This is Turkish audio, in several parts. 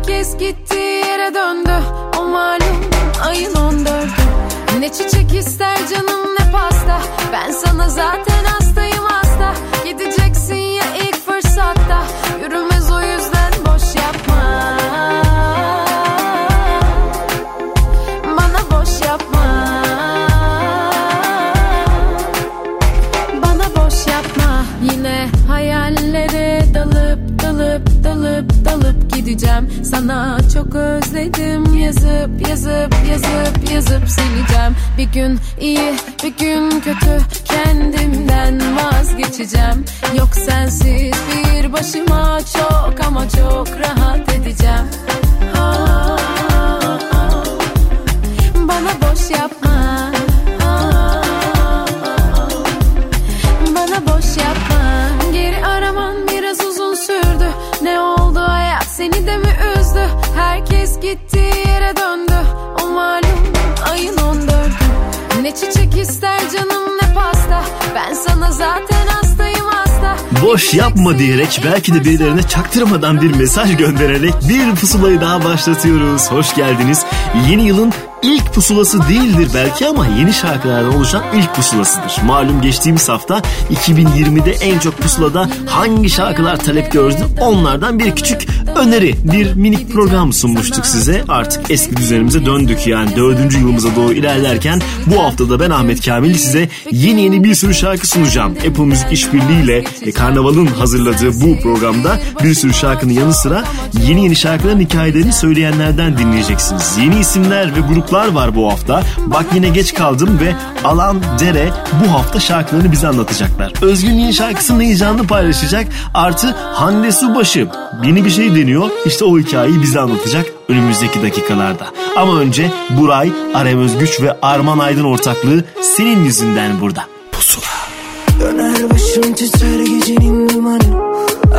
Herkes gittiği yere döndü. O malum ayın on dördü. Ne çiçek ister canım ne pasta. Ben sana zaten hastayım hasta. Gideceksin ya ilk fırsatta dalıp gideceğim Sana çok özledim. Yazıp yazıp yazıp yazıp sileceğim. Bir gün iyi bir gün kötü. Kendimden vazgeçeceğim. Yok sensiz bir başıma çok ama çok rahat edeceğim. Ah, ah. Bana boş yapma Ne çiçek ister canım ne pasta? Ben sana zaten Boş yapma diyerek belki de birilerine çaktırmadan bir mesaj göndererek bir pusulayı daha başlatıyoruz. Hoş geldiniz. Yeni yılın ilk pusulası değildir belki ama yeni şarkılardan oluşan ilk pusulasıdır. Malum geçtiğimiz hafta 2020'de en çok pusulada hangi şarkılar talep gördü onlardan bir küçük öneri, bir minik program sunmuştuk size. Artık eski düzenimize döndük yani dördüncü yılımıza doğru ilerlerken bu hafta da ben Ahmet Kamil size yeni yeni bir sürü şarkı sunacağım. Apple Müzik işbirliğiyle e, Karnaval'ın hazırladığı bu programda bir sürü şarkının yanı sıra yeni yeni şarkıların hikayelerini söyleyenlerden dinleyeceksiniz. Yeni isimler ve gruplar var bu hafta. Bak yine geç kaldım ve Alan Dere bu hafta şarkılarını bize anlatacaklar. Özgün yeni şarkısının heyecanını paylaşacak. Artı Hande Subaşı yeni bir şey deniyor. İşte o hikayeyi bize anlatacak önümüzdeki dakikalarda. Ama önce Buray, Arem Özgüç ve Arman Aydın ortaklığı senin yüzünden burada. Başım titrer gecenin dumanı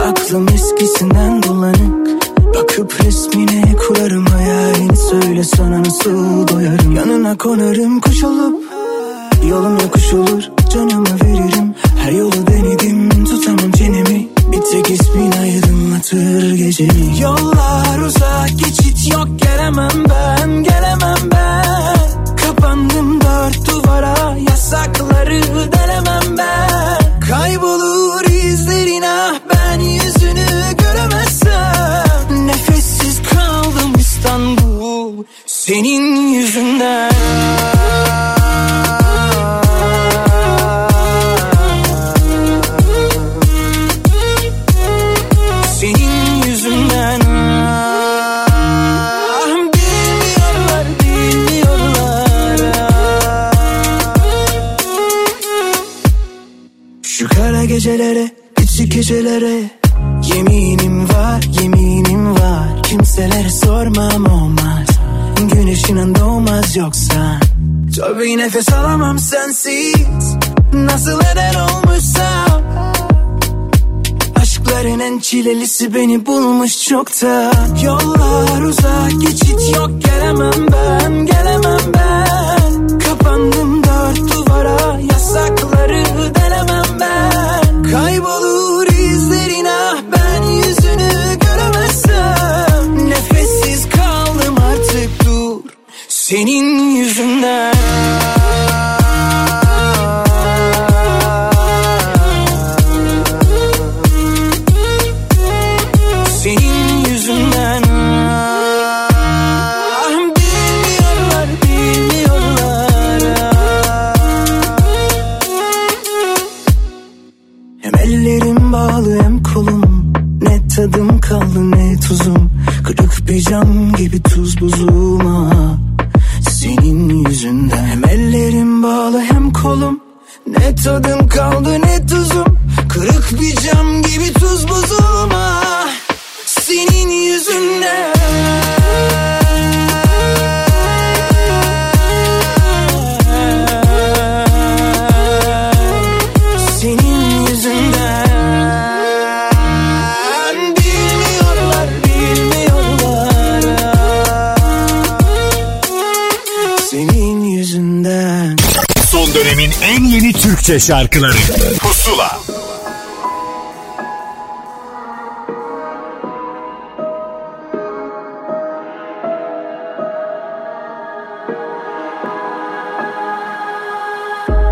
Aklım eskisinden bulanık Bakıp resmine kurarım hayalini Söyle sana nasıl doyarım. Yanına konarım kuş olup Yolum yokuş olur canımı veririm. Her yolu denedim tutamam çenemi. Bir tek ismin aydınlatır gecemi. Yollar uzak geçit yok gelemem ben Gelemem ben. Kapandım dört duvara Yasakları delemem ben Kaybolur izlerin ah ben yüzünü göremezsem. Nefessiz kaldım İstanbul Senin yüzünden gecelere, küçük gecelere Yeminim var, yeminim var. Kimselere sormam olmaz. Güneşin doğmaz yoksa. Tabii nefes alamam sensiz. Nasıl eder olmuşsam? Aşkların en çilelisi beni bulmuş çoktan. Yollar uzak geçit yok. Gelemem ben Gelemem ben. Kapandım dört duvara Yasakları delemem ben Kaybolur izlerin ah ben yüzünü göremezsem. Nefessiz kaldım artık dur. Senin yüzünden Yapacağım gibi tuz buzuma. Senin yüzünden Hem ellerim bağlı hem kolum. Ne tadım kaldı ne tuzum. Kırık bir cam gibi tuz buzuma. Senin yüzünden. Türkçe şarkıları. Pusula.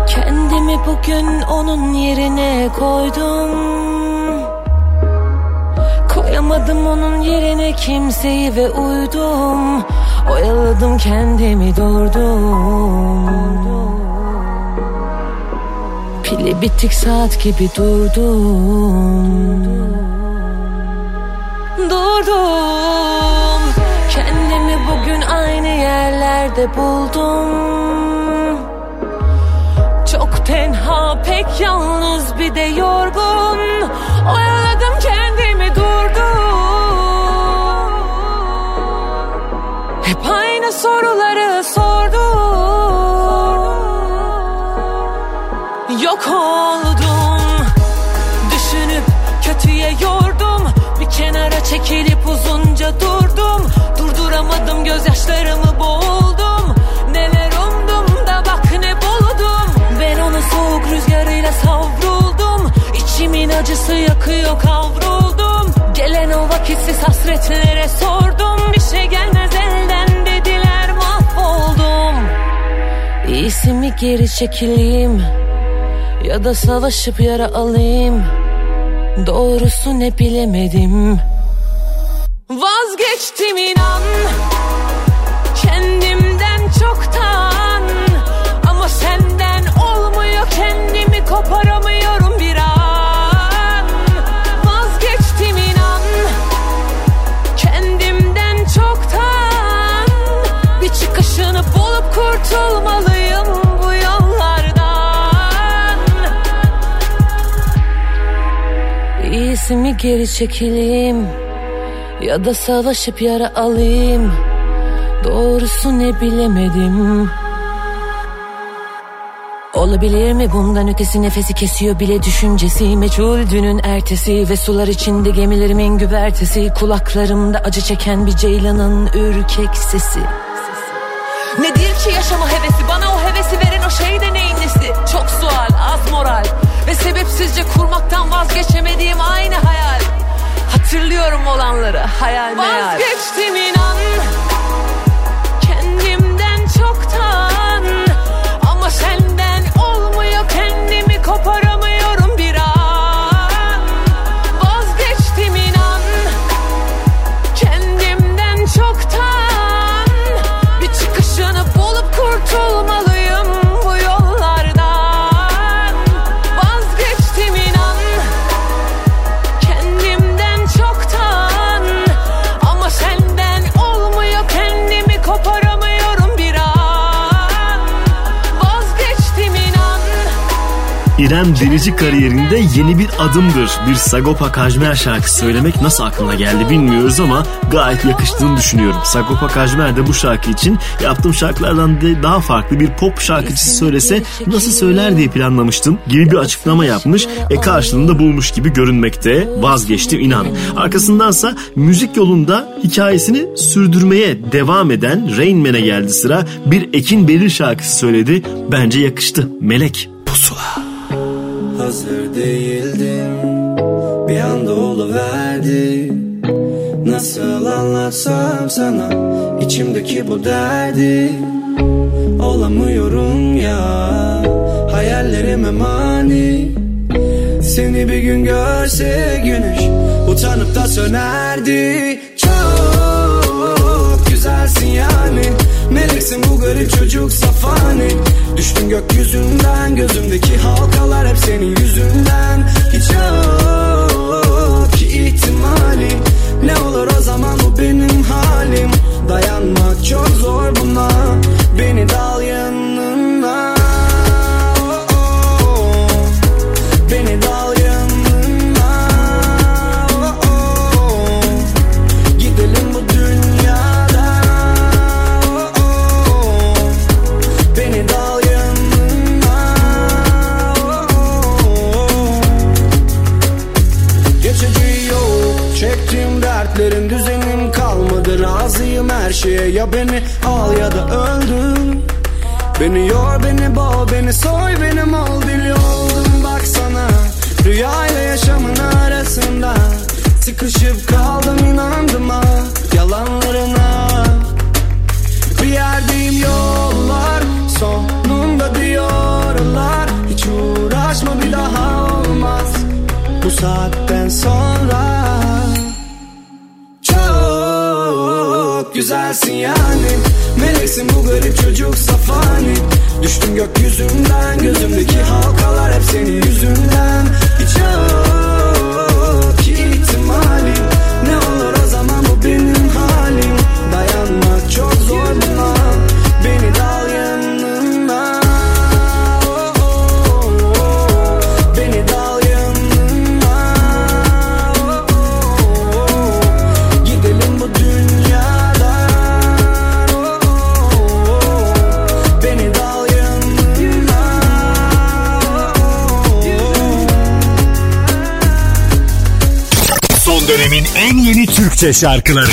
Kendimi bugün onun yerine koydum. Koyamadım onun yerine kimseyi ve uydum. Oyaladım kendimi durdum Pili bitik saat gibi durdum. Durdum. Kendimi bugün aynı yerlerde buldum. Çok tenha pek yalnız bir de yorgun. Oyaladım kendimi durdum. Hep aynı soruları sordum Yok oldum. Düşünüp kötüye yordum. Bir kenara çekilip uzunca durdum. Durduramadım gözyaşlarımı boğuldum. Neler umdum da bak ne buldum. Ben ona soğuk rüzgarıyla savruldum. İçimin acısı yakıyor kavruldum Gelen o vakitsiz hasretlere sordum. Bir şey gelmez elden dediler mahvoldum. İyisi mi geri çekileyim ya da savaşıp yara alayım. Doğrusu ne bilemedim. Vazgeçtim inan. Kendimden İyisi mi geri çekileyim Ya da savaşıp yara alayım. Doğrusu ne bilemedim. Olabilir mi bundan ötesi? Nefesi kesiyor bile düşüncesi. Meçhul dünün ertesi ve sular içinde gemilerimin güvertesi. Kulaklarımda acı çeken bir ceylanın ürkek sesi. Nedir ki yaşama hevesi? Bana o hevesi veren o şey de neyin nesi? Çok sual az moral ve sebepsizce kurmaktan vazgeçemediğim aynı hayal. Hatırlıyorum olanları hayal meyal. Vazgeçtim inan İrem Derici kariyerinde yeni bir adımdır. Bir Sagopa Kajmer şarkısı söylemek nasıl aklına geldi bilmiyoruz ama gayet yakıştığını düşünüyorum. Sagopa Kajmer de bu şarkı için yaptığım şarkılardan de daha farklı bir pop şarkıcısı söylese nasıl söyler diye planlamıştım gibi bir açıklama yapmış. E karşılığında bulmuş gibi görünmekte vazgeçtim inan. Arkasındansa müzik yolunda hikayesini sürdürmeye devam eden Rain Man'e geldi sıra. Bir Ekin Beril şarkısı söyledi. Bence yakıştı. Melek. Pusula. Hazır değildim Bir anda oluverdi. Nasıl anlatsam sana içimdeki bu derdi. Olamıyorum ya Hayallerime mani. Seni bir gün görse güneş Utanıp da sönerdi. Çok güzelsin yani Meleksin bu garip çocuk safani? Düştün gökyüzünden Gözümdeki halkalar hep senin yüzünden. Hiç yok ki ihtimali. Ne olur o zaman bu benim halim. Dayanmak çok zor buna. Beni dal yanına Ya beni al ya da öldür. Beni yor beni boğ beni soy benim ol dili oldum. Baksana Rüyayla yaşamın arasında Sıkışıp kaldım inandım ha Yalanlarına. Bir yerdeyim yollar Sonunda diyorlar. Hiç uğraşma bir daha olmaz. Bu saatten sonra güzelsin yani. Meleksin bu garip çocuk safani. Düştüm gökyüzünden Gözümdeki halkalar hep senin yüzünden. Hiç yok ihtimali Ne Türkçe şarkıları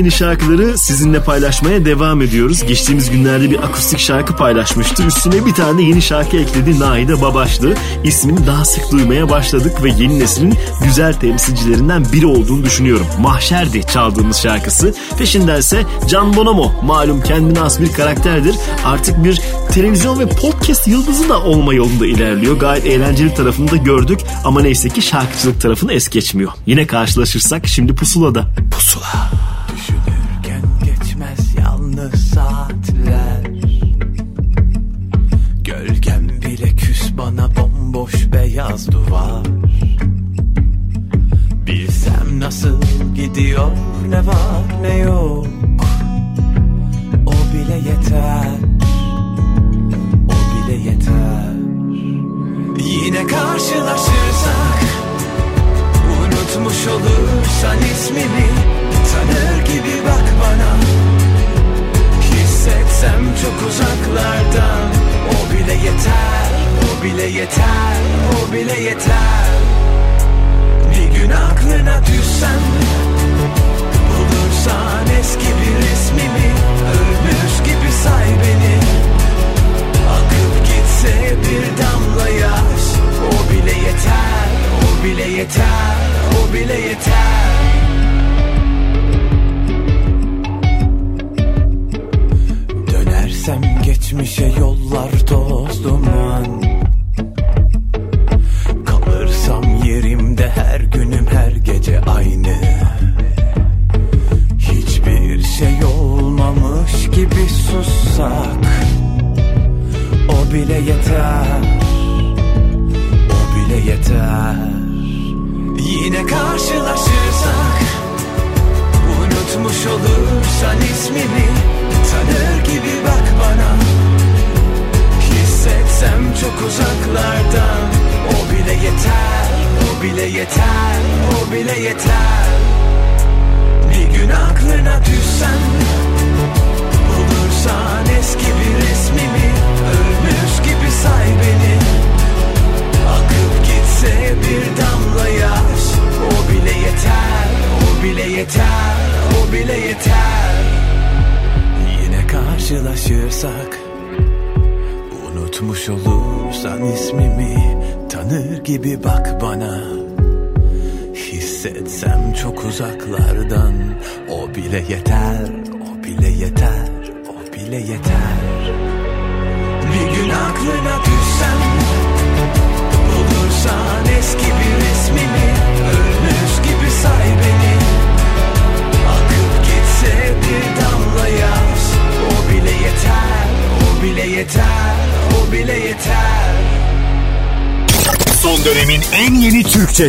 yeni şarkıları sizinle paylaşmaya devam ediyoruz. Geçtiğimiz günlerde bir akustik şarkı paylaşmıştı. Üstüne bir tane de yeni şarkı ekledi Nahide Babaşlı. İsmini daha sık duymaya başladık ve yeni neslin güzel temsilcilerinden biri olduğunu düşünüyorum. Mahşerdi çaldığımız şarkısı. Peşindense Can Bonomo malum kendine has bir karakterdir. Artık bir televizyon ve podcast yıldızı da olma yolunda ilerliyor. Gayet eğlenceli tarafını da gördük ama neyse ki şarkıcılık tarafını es geçmiyor. Yine karşılaşırsak şimdi Pusula'da. Pusula.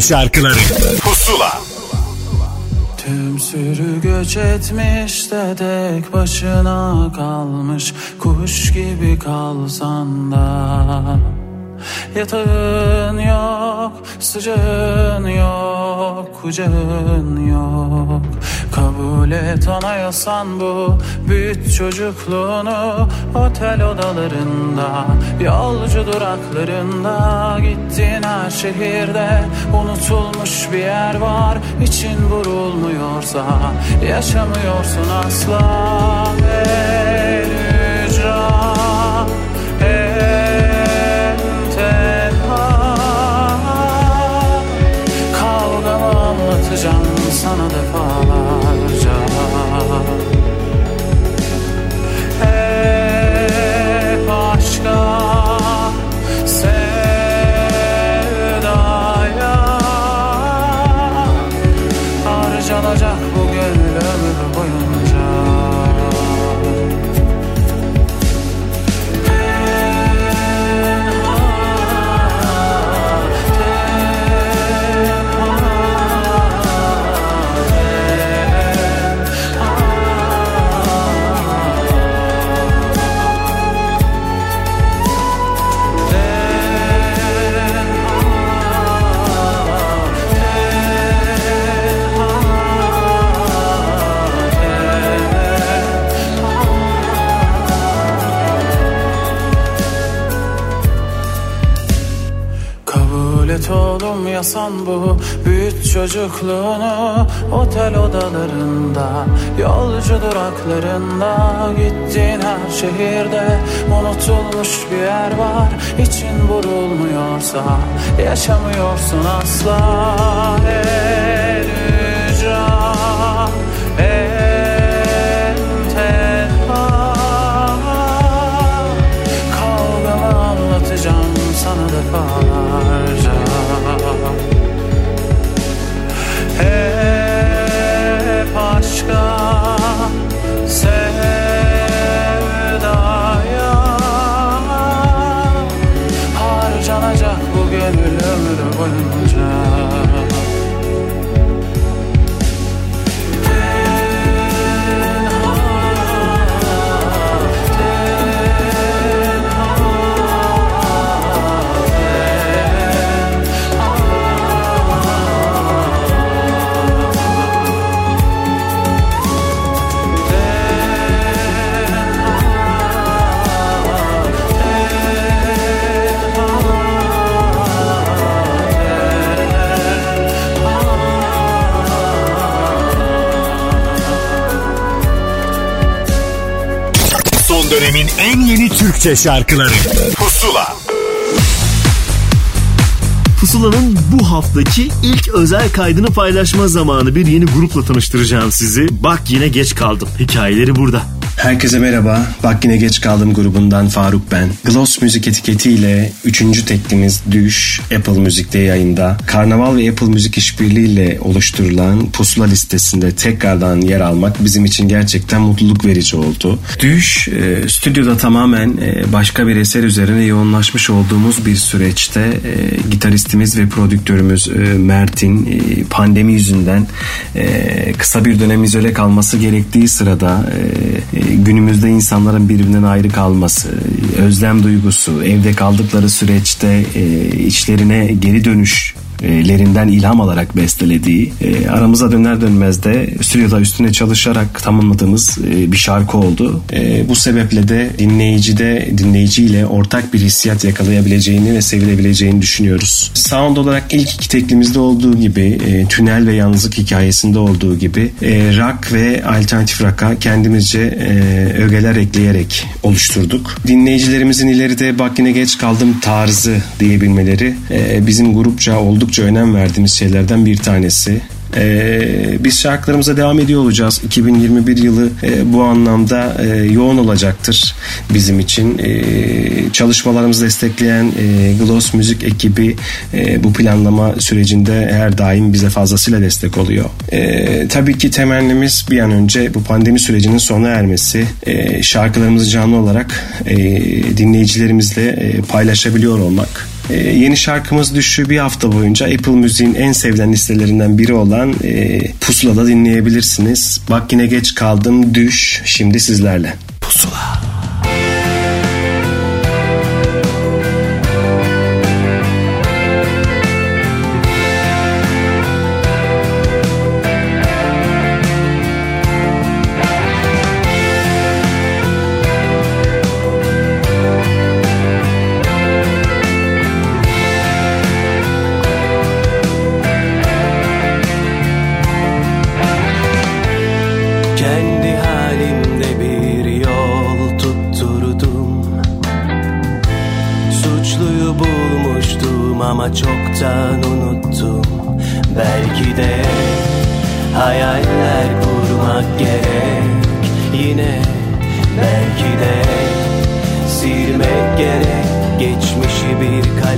Türkçe şarkıları. Pusula. Tüm sürü göç etmiş de tek başına kalmış. Kuş gibi kalsan da Yatağın yok, sıcağın yok, kucağın yok. Kabul et anayasan bu Büyüt çocukluğunu. Otel odalarında Yolcu duraklarında Gittiğin her şehirde Unutulmuş bir yer var. İçin vurulmuyorsa Yaşamıyorsun asla. El ücra tenha Kavgamı anlatacağım sana defalarca Kabul et oğlum yasan bu. Büyüt çocukluğunu Otel odalarında Yolcu duraklarında. Gittiğin her şehirde Unutulmuş bir yer var. İçin vurulmuyorsa Yaşamıyorsun asla. El Türkçe şarkıları Pusula Pusula'nın bu haftaki ilk özel kaydını paylaşma zamanı bir yeni grupla tanıştıracağım sizi. Bak yine geç kaldım. Hikayeleri burada. Herkese merhaba. Bak yine geç kaldım grubundan Faruk ben. Gloss Müzik etiketiyle 3. teklimiz Düş Apple Müzik'te yayında. Karnaval ve Apple Müzik işbirliğiyle oluşturulan pusula listesinde tekrardan yer almak bizim için gerçekten mutluluk verici oldu. Düş e, stüdyoda tamamen e, başka bir eser üzerine yoğunlaşmış olduğumuz bir süreçte e, gitaristimiz ve prodüktörümüz Mert'in pandemi yüzünden kısa bir dönem izole kalması gerektiği sırada günümüzde insanların birbirinden ayrı kalması, özlem duygusu, evde kaldıkları süreçte e, içlerine geri dönüş lerinden ilham alarak bestelediği e, aramıza döner dönmez de stüdyoda üstüne çalışarak tamamladığımız e, bir şarkı oldu. E, bu sebeple de dinleyicide dinleyiciyle ortak bir hissiyat yakalayabileceğini ve sevilebileceğini düşünüyoruz. Sound olarak ilk iki teklimizde olduğu gibi tünel ve yalnızlık hikayesinde olduğu gibi rock ve alternatif rock'a kendimizce ögeler ekleyerek oluşturduk. Dinleyicilerimizin ileride bak yine geç kaldım tarzı diyebilmeleri bizim grupça olduk oldukça önem verdiğimiz şeylerden bir tanesi. Ee, biz şarkılarımıza devam ediyor olacağız. 2021 yılı e, bu anlamda e, yoğun olacaktır bizim için. E, çalışmalarımızı destekleyen e, Gloss Müzik ekibi e, bu planlama sürecinde her daim bize fazlasıyla destek oluyor. E, tabii ki temennimiz bir an önce bu pandemi sürecinin sona ermesi, e, şarkılarımızı canlı olarak e, dinleyicilerimizle e, paylaşabiliyor olmak. Ee, yeni şarkımız düştüğü bir hafta boyunca Apple Müziğin en sevilen listelerinden biri olan e, Pusula'da dinleyebilirsiniz. Bak yine geç kaldım düş şimdi sizlerle. Pusula.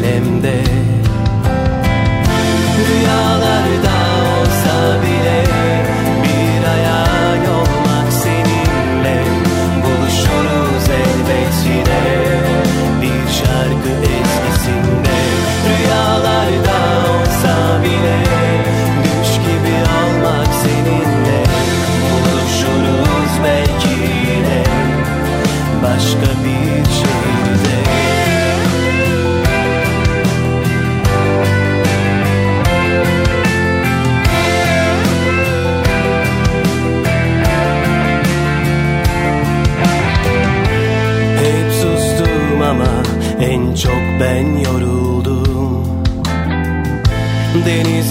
alemde.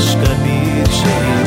şehirde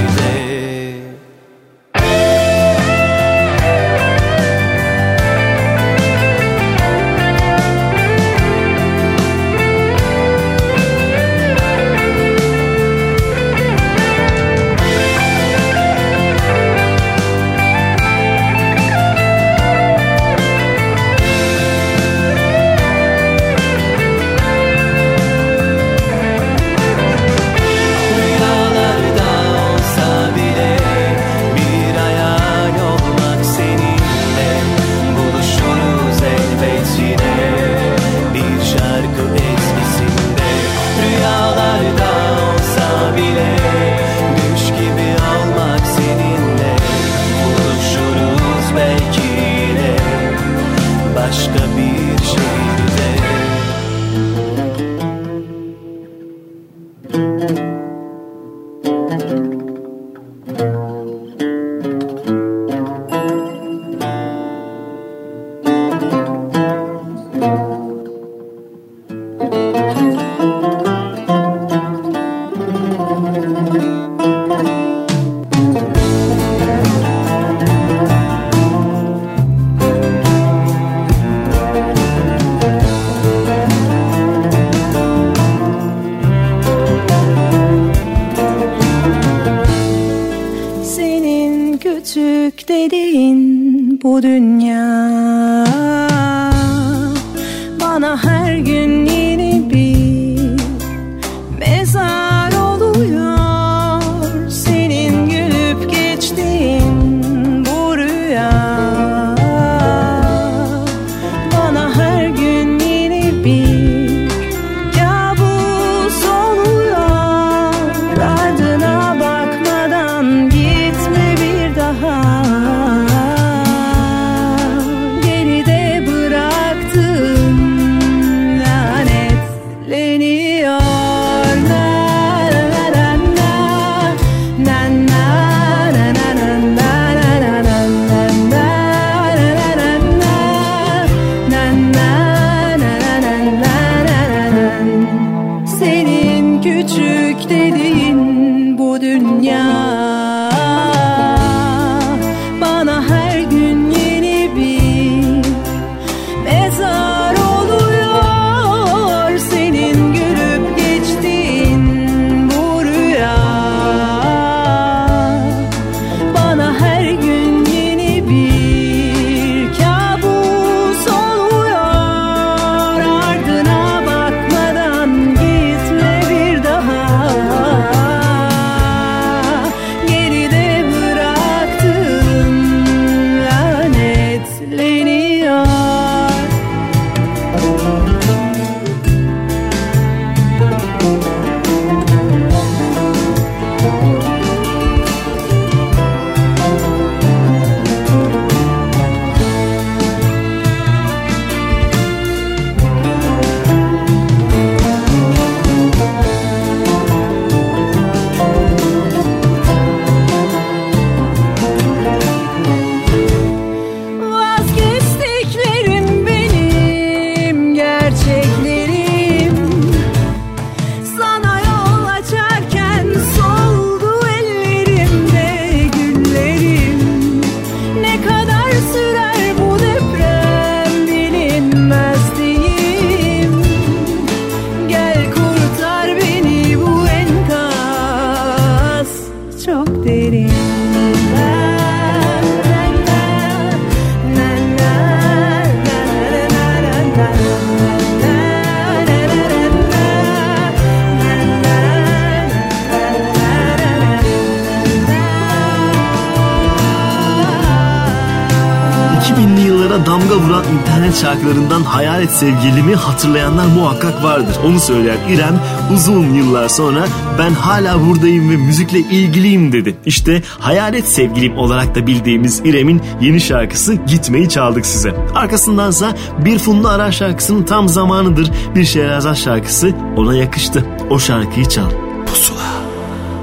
Sevgilimi hatırlayanlar muhakkak vardır. Onu söyleyen İrem uzun yıllar sonra ben hala buradayım ve müzikle ilgiliyim dedi. İşte Hayalet Sevgilim olarak da bildiğimiz İrem'in yeni şarkısı Gitmeyi çaldık size. Arkasındansa Bir Funda Arar şarkısının tam zamanıdır bir Şehrazat şarkısı ona yakıştı. O şarkıyı çal. Pusula.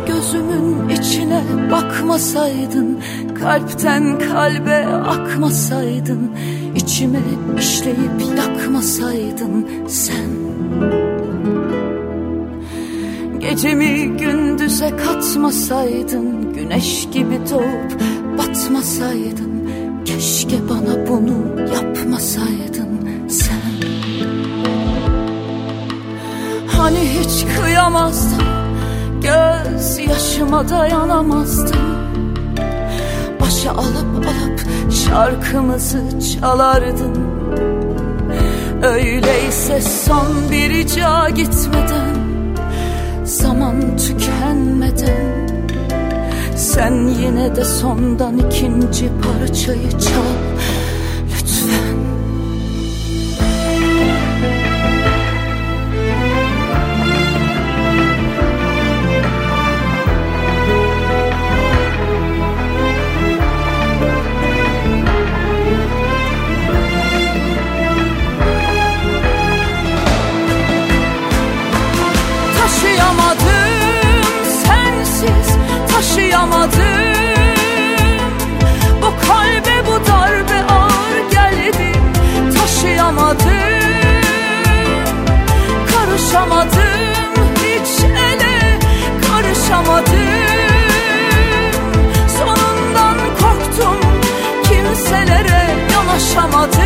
Gözümün içine bakmasaydın Kalpten kalbe akmasaydın içime işleyip yakmasaydın sen. Gecemi gündüze katmasaydın Güneş gibi doğup batmasaydın Keşke bana bunu yapmasaydın sen. Hani hiç kıyamazdım Göz yaşıma dayanamazdım. Başa alıp alıp şarkımızı çalardın Öyleyse son bir rica gitmeden Zaman tükenmeden Sen yine de sondan ikinci parçayı çal. Lütfen taşıyamadım. Bu kalbe bu darbe ağır geldi taşıyamadım. Karışamadım hiç ele karışamadım. Sonundan korktum kimselere yanaşamadım.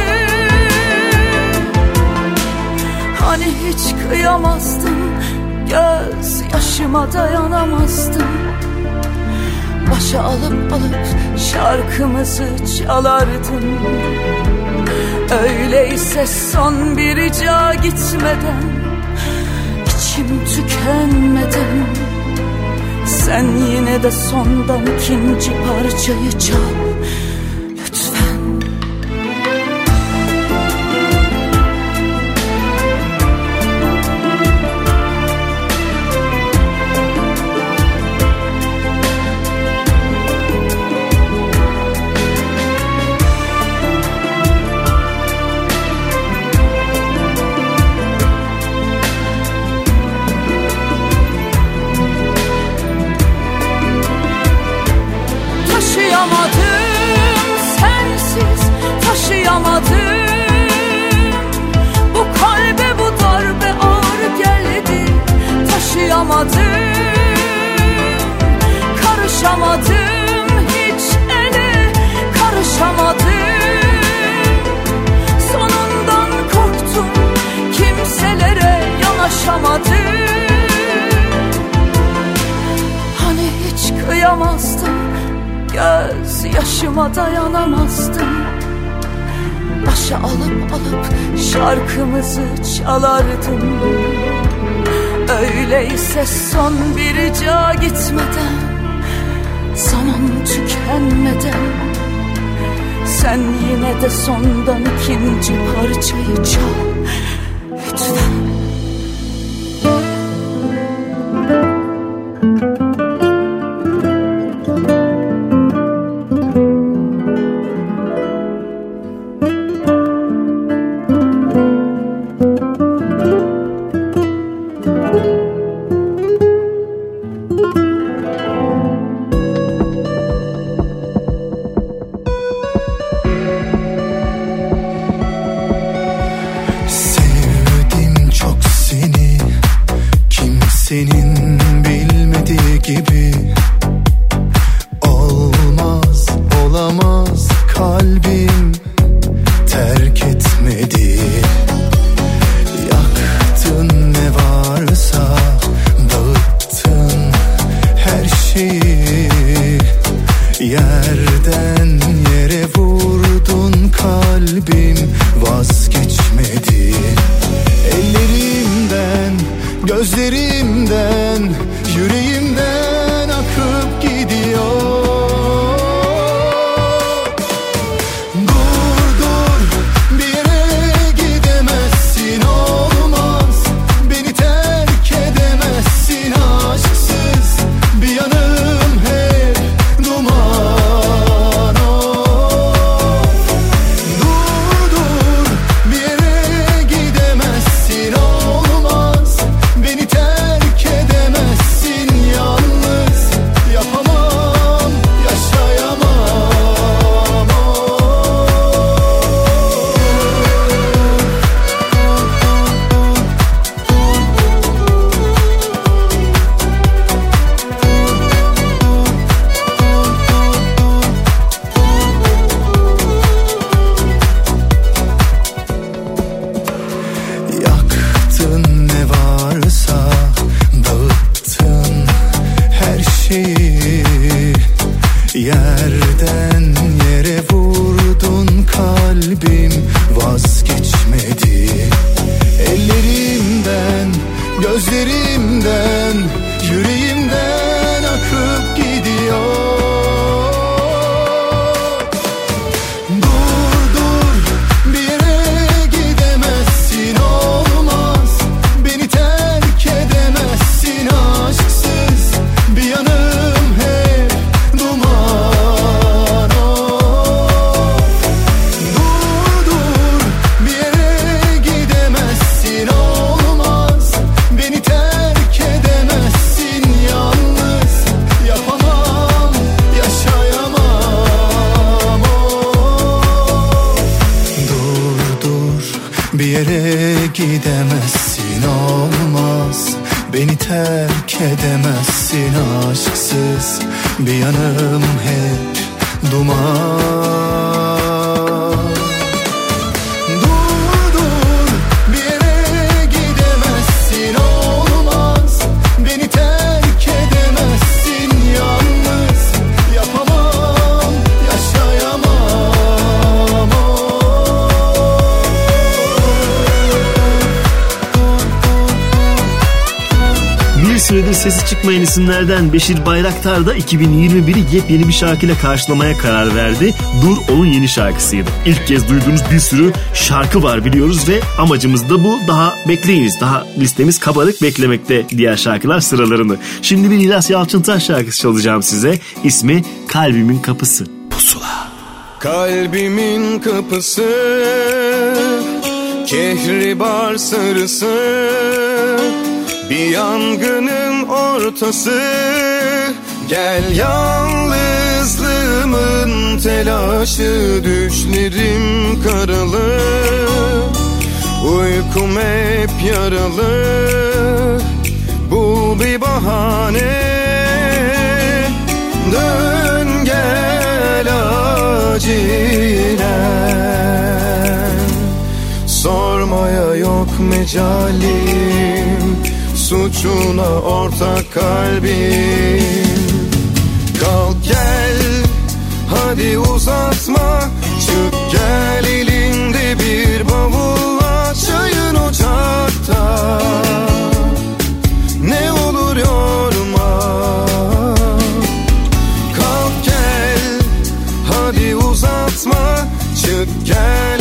Hani hiç kıyamazdım Göz yaşıma dayanamazdım başa alıp alıp şarkımızı çalardım Öyleyse son bir rica gitmeden içim tükenmeden Sen yine de sondan ikinci parçayı çal. şarkımızı çalardım Öyleyse son bir rica gitmeden Zaman tükenmeden Sen yine de sondan ikinci parçayı çal. Beşir Bayraktar da 2021'i yepyeni bir şarkıyla karşılamaya karar verdi. Dur onun yeni şarkısıydı. İlk kez duyduğunuz bir sürü şarkı var biliyoruz ve amacımız da bu. Daha bekleyiniz. Daha listemiz kabarık beklemekte diğer şarkılar sıralarını. Şimdi bir İlyas Yalçıntaş şarkısı çalacağım size. İsmi Kalbimin Kapısı. Pusula. Kalbimin kapısı Kehribar sarısı Bir yangının ortası. Gel yalnızlığımın telaşı Düşlerim karalı. Uykum hep yaralı. Bul bir bahane. Dön gel acilen Sormaya yok mecalim Suçuna ortak kalbim. Kalk gel hadi uzatma. Çık gel elinde bir bavulla Çayın ocakta. Ne olur yorma. Kalk gel hadi uzatma. Çık gel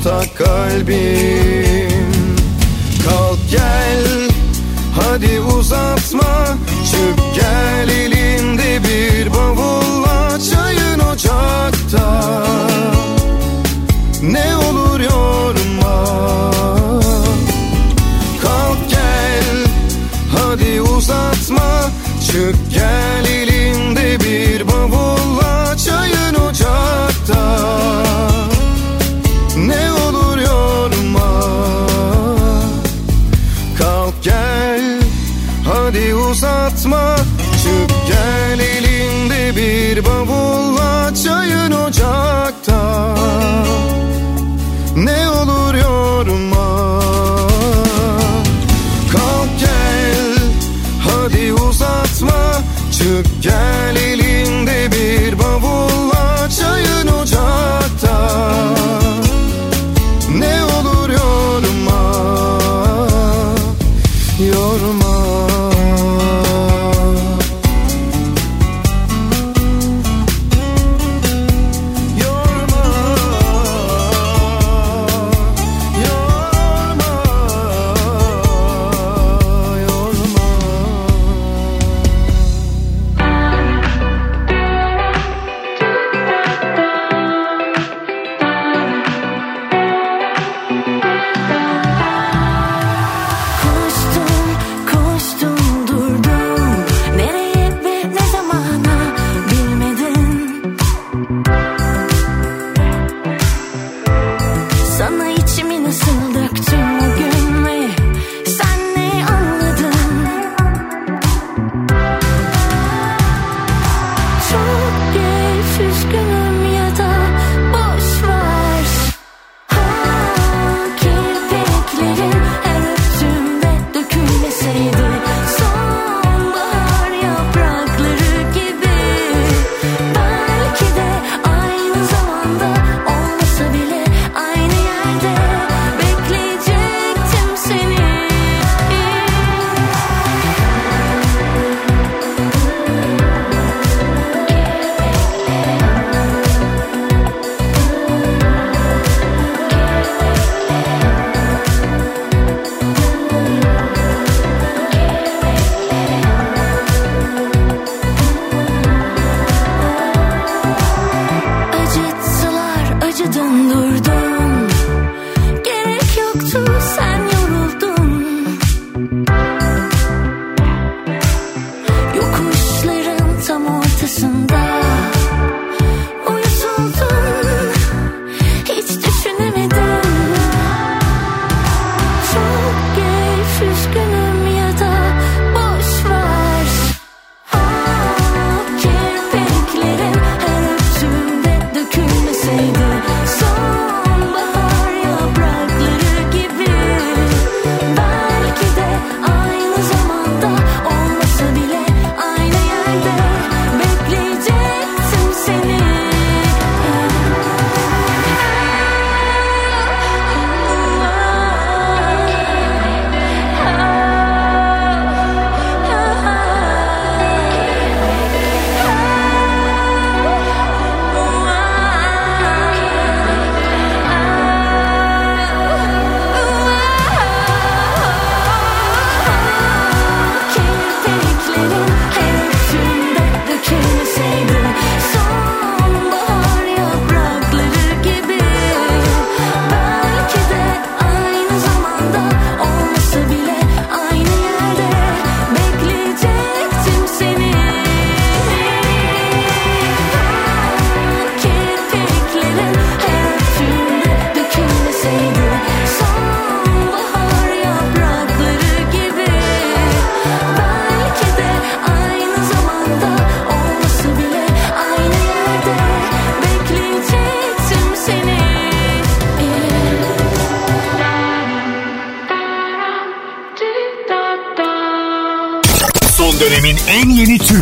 ortak kalbim. Kalk gel hadi uzatma. Çık gel elinde bir bavulla Çayın ocakta. Ne olur yorma Kalk gel hadi uzatma. Çık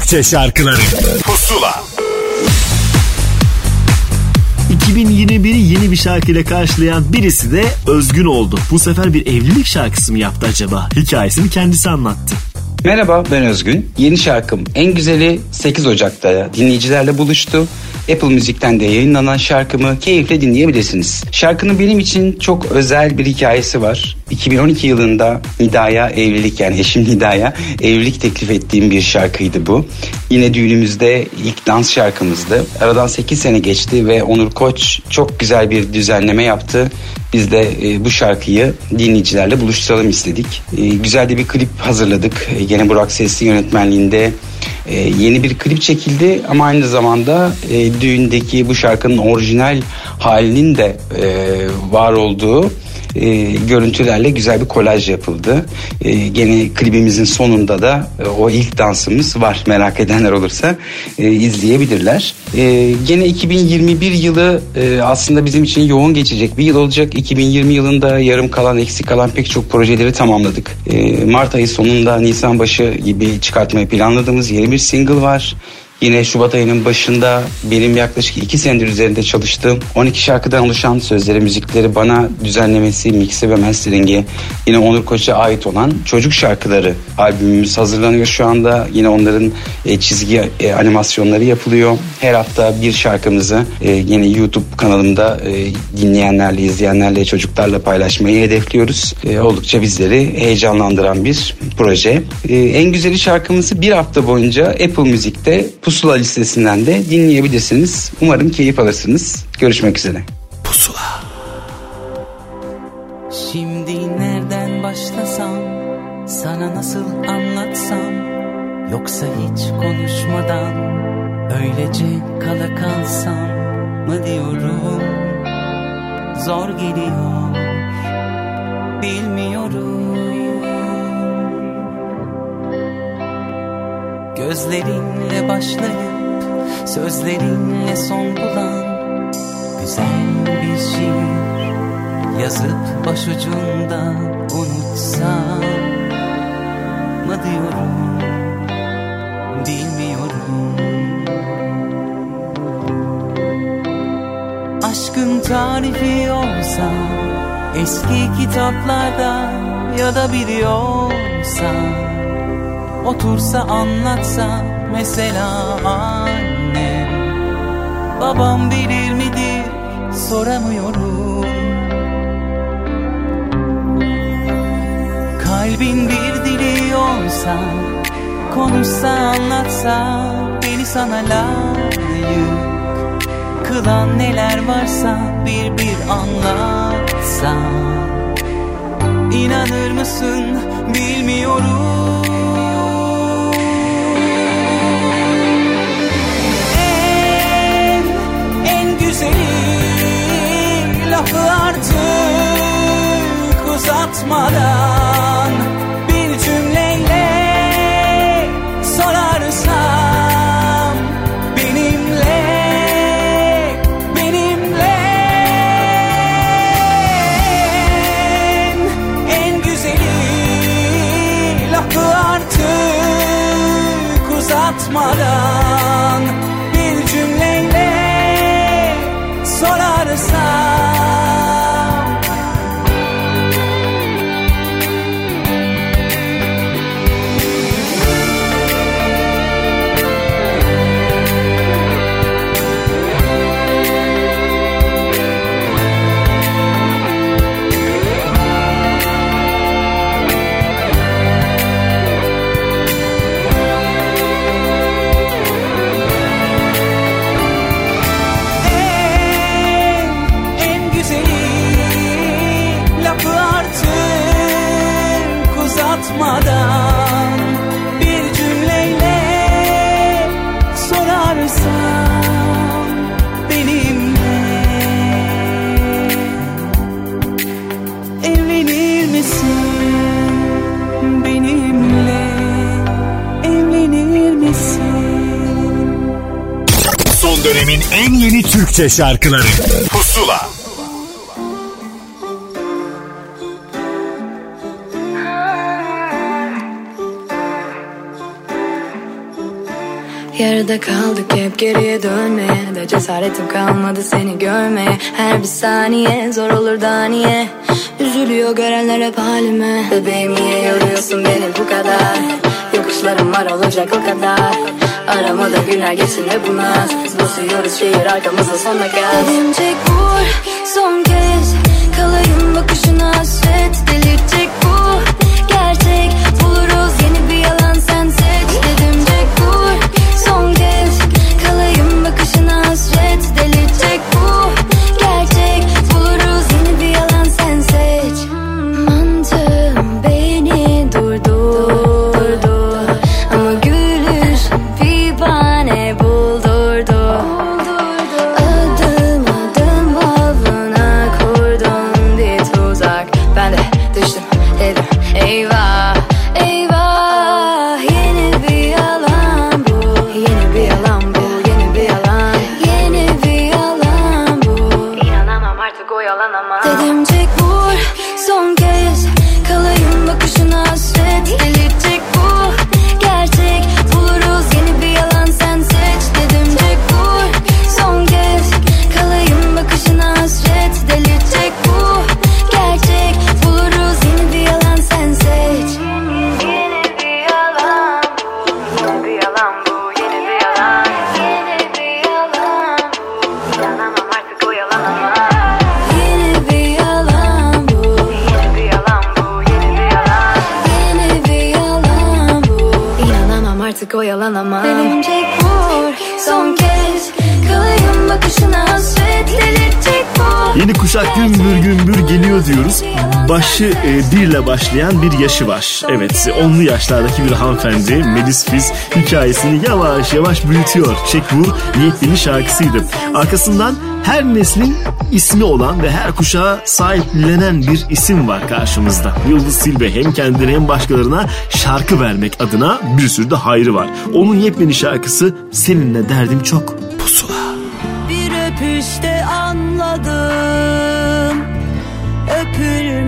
Türkçe şarkıları Pusula 2021'i yeni bir şarkıyla karşılayan birisi de Özgün oldu. Bu sefer bir evlilik şarkısı mı yaptı acaba? Hikayesini kendisi anlattı. Merhaba ben Özgün. Yeni şarkım En Güzeli 8 Ocak'ta dinleyicilerle buluştu. Apple Müzik'ten de yayınlanan şarkımı keyifle dinleyebilirsiniz. Şarkının benim için çok özel bir hikayesi var. 2012 yılında Nida'ya evlilik yani eşim Nida'ya evlilik teklif ettiğim bir şarkıydı bu. Yine düğünümüzde ilk dans şarkımızdı. Aradan 8 sene geçti ve Onur Koç çok güzel bir düzenleme yaptı. Biz de e, bu şarkıyı dinleyicilerle buluşturalım istedik. E, güzel de bir klip hazırladık. E, gene Burak Sesli yönetmenliğinde yeni bir klip çekildi ama aynı zamanda düğündeki bu şarkının orijinal halinin de var olduğu e, görüntülerle güzel bir kolaj yapıldı. E, gene klibimizin sonunda da e, o ilk dansımız var. Merak edenler olursa e, izleyebilirler. E, gene 2021 yılı e, aslında bizim için yoğun geçecek bir yıl olacak. 2020 yılında yarım kalan, eksik kalan pek çok projeleri tamamladık. E, Mart ayı sonunda, Nisan başı gibi çıkartmayı planladığımız yeni bir single var. Yine Şubat ayının başında benim yaklaşık iki senedir üzerinde çalıştığım 12 şarkıdan oluşan sözleri, müzikleri bana düzenlemesi, mixi ve mastering'i yine Onur Koç'a ait olan çocuk şarkıları albümümüz hazırlanıyor şu anda. Yine onların e, çizgi e, animasyonları yapılıyor. Her hafta bir şarkımızı e, yine YouTube kanalımda dinleyenlerle, izleyenlerle, çocuklarla paylaşmayı hedefliyoruz. Oldukça bizleri heyecanlandıran bir proje. En güzeli şarkımızı bir hafta boyunca Apple Müzik'te Pusula listesinden de dinleyebilirsiniz. Umarım keyif alırsınız. Görüşmek üzere. Pusula Şimdi nereden başlasam Sana nasıl anlatsam Yoksa hiç konuşmadan Öylece kala kalsam mı diyorum Zor geliyor Bilmiyorum Gözlerinle başlayıp Sözlerinle son bulan Güzel bir şiir. Yazıp başucunda unutsam mı diyorum Bilmiyorum. Aşkın tarifi olsa Eski kitaplarda ya da biliyorsa Otursa anlatsa mesela annem Babam bilir midir soramıyorum. Kalbin bir dili olsa Konuşsa anlatsa Beni sana layık Kılan neler varsa Bir bir anlatsa. İnanır mısın bilmiyorum en güzeli Lafı artık uzatmadan bir cümleyle sorarsam benimle benimle. En, en güzeli lafı artık uzatmadan Türkçe şarkıları. Pusula. Yarıda kaldık hep geriye dönmeye De cesaretim kalmadı seni görmeye Her bir saniye zor olur da niye Üzülüyor görenler hep halime. Bebeğim niye yoruyorsun beni bu kadar? Yokuşlarım var olacak o kadar. Aramada günler geçsin hep bu Nasıl yürüyüş bir arkamızda sonuna gel Derince gül son kez başlayan bir yaşı var. Evet, onlu yaşlardaki bir hanımefendi Melis Fiz hikayesini yavaş yavaş büyütüyor. Çek bu niyetlinin şarkısıydı. Arkasından her neslin ismi olan ve her kuşağa sahiplenen bir isim var karşımızda. Yıldız Silbe hem kendine hem başkalarına şarkı vermek adına bir sürü de hayrı var. Onun yepyeni şarkısı Seninle Derdim Çok Pusula. Bir öpüşte anladım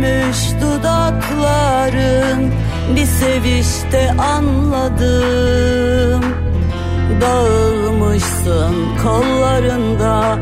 Sürmüş dudakların. Bir sevişte anladım. Dağılmışsın kollarında.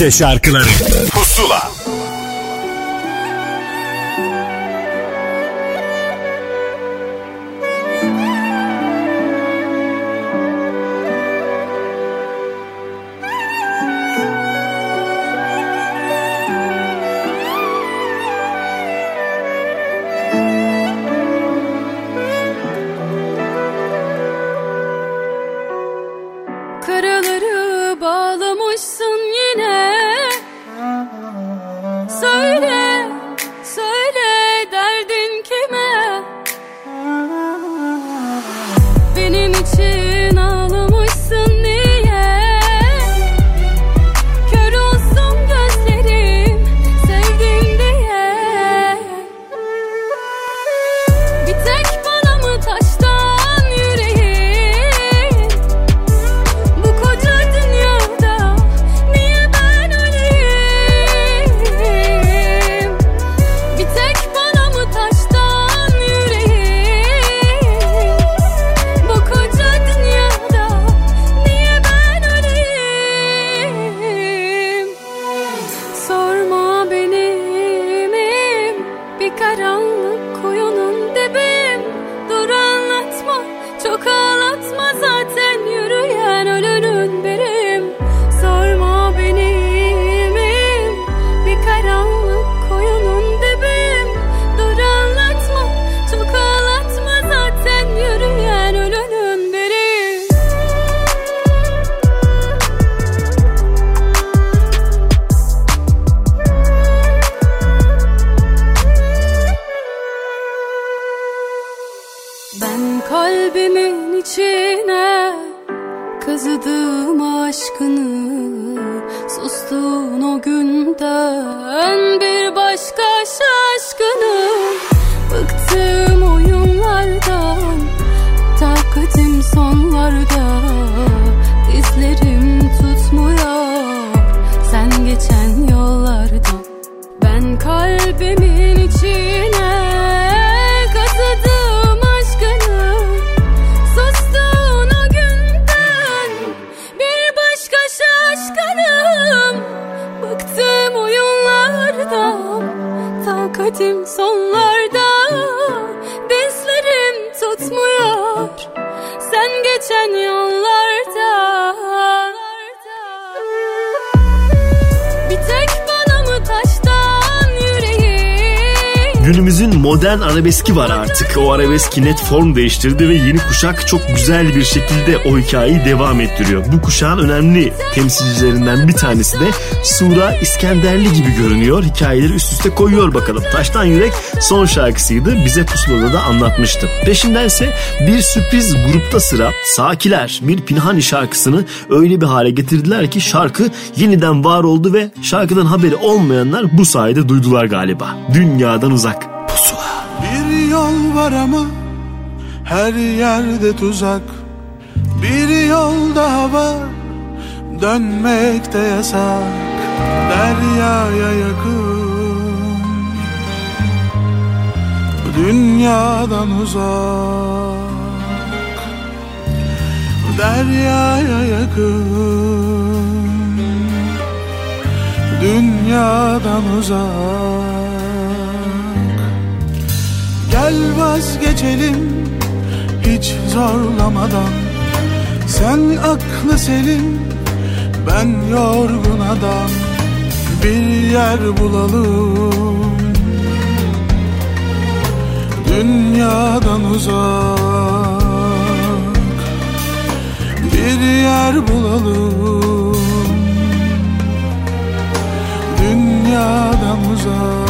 Türkçe şarkıları love. Günümüzün modern arabeski var artık. O arabeski net form değiştirdi ve yeni kuşak çok güzel bir şekilde o hikayeyi devam ettiriyor. Bu kuşağın önemli temsilcilerinden bir tanesi de Sura İskenderli gibi görünüyor. Hikayeleri üst üste koyuyor bakalım. Taştan Yürek son şarkısıydı. Bize pusulada da anlatmıştı. Peşindense bir sürpriz grupta sıra Sakiler bir Pinhani şarkısını öyle bir hale getirdiler ki şarkı yeniden var oldu ve şarkıdan haberi olmayanlar bu sayede duydular galiba. Dünyadan uzak. Var ama her yerde tuzak. Bir yol daha var dönmek de yasak. Deryaya yakın Dünyadan uzak. Deryaya yakın Dünyadan uzak Gel vazgeçelim hiç zorlamadan. Sen aklı selim ben yorgun adam. Bir yer bulalım. Dünyadan uzak. Bir yer bulalım. Dünyadan uzak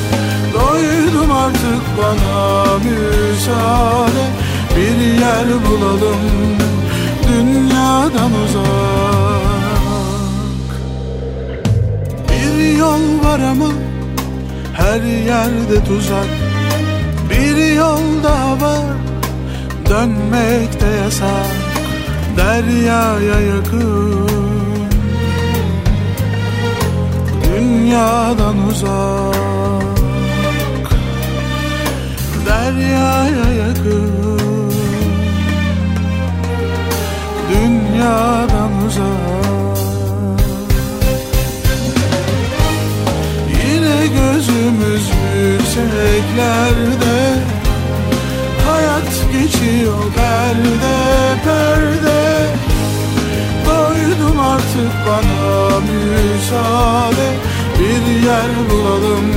Doydum artık bana müsaade. Bir yer bulalım dünyadan uzak. Bir yol var ama her yerde tuzak. Bir yol daha var dönmek de yasak. Deryaya yakın Dünyadan uzak Deryaya yakın. Dünyadan uzak. Yine gözümüz yükseklerde. Hayat geçiyor perde perde. Doydum artık bana müsaade. Bir yer bulalım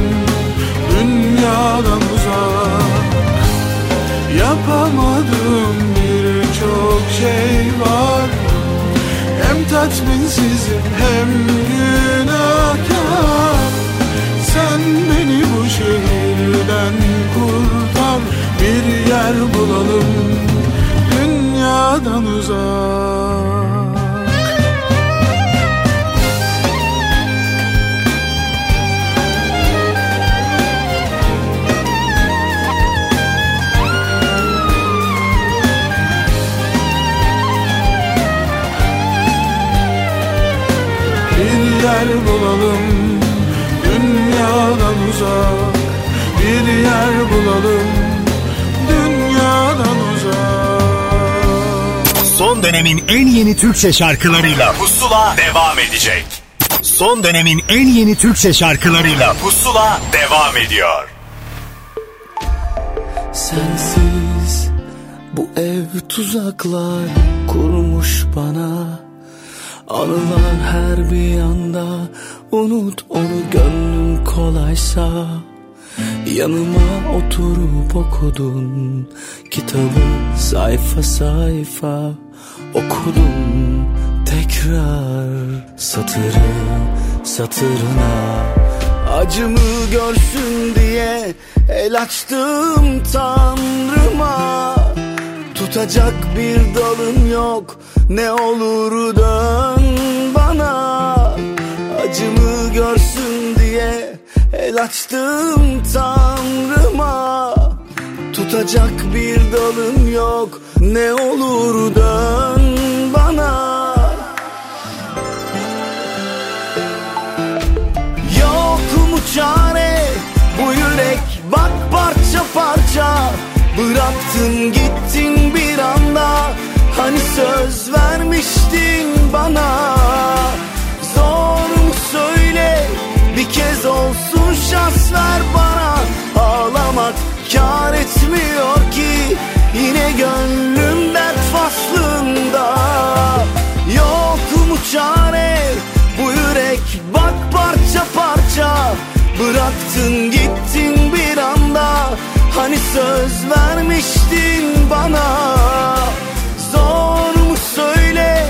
dünyadan uzak Yapamadığım birçok şey var. Hem tatminsizim hem günahkar. Sen beni bu şehirden kurtar. Bir yer bulalım dünyadan uzak yer bulalım dünyadan uzak Bir yer bulalım dünyadan uzak Son dönemin en yeni Türkçe şarkılarıyla Pusula devam edecek. Son dönemin en yeni Türkçe şarkılarıyla Pusula devam ediyor. Sensiz bu ev tuzaklar kurmuş bana Anılar her bir yanda unut onu gönlün kolaysa. Yanıma oturup okudun kitabı sayfa sayfa Okudum tekrar satırı satırına Acımı görsün diye el açtım tanrıma Tutacak bir dalım yok. Ne olur dön bana Acımı görsün diye El açtım tanrıma. Tutacak bir dalım yok. Ne olur dön bana. Yok mu çare? Bu yürek bak parça parça. Bıraktın gittin bir anda. Hani söz vermiştin bana. Zor mu söyle? Bir kez olsun şans ver bana. Ağlamak kar etmiyor ki. Yine gönlüm dert faslında. Yok mu çare? Bu yürek bak parça parça. Bıraktın gittin bir anda. Hani söz vermiştin bana? Zor mu söyle?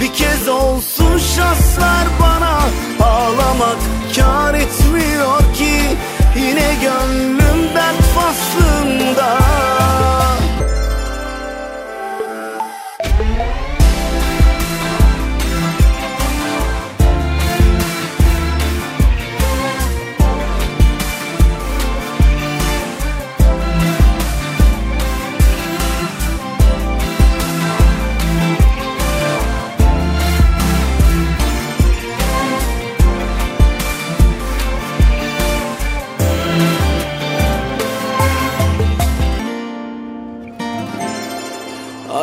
Bir kez olsun şans ver bana. Ağlamak kar etmiyor ki. Yine gönlüm dert faslında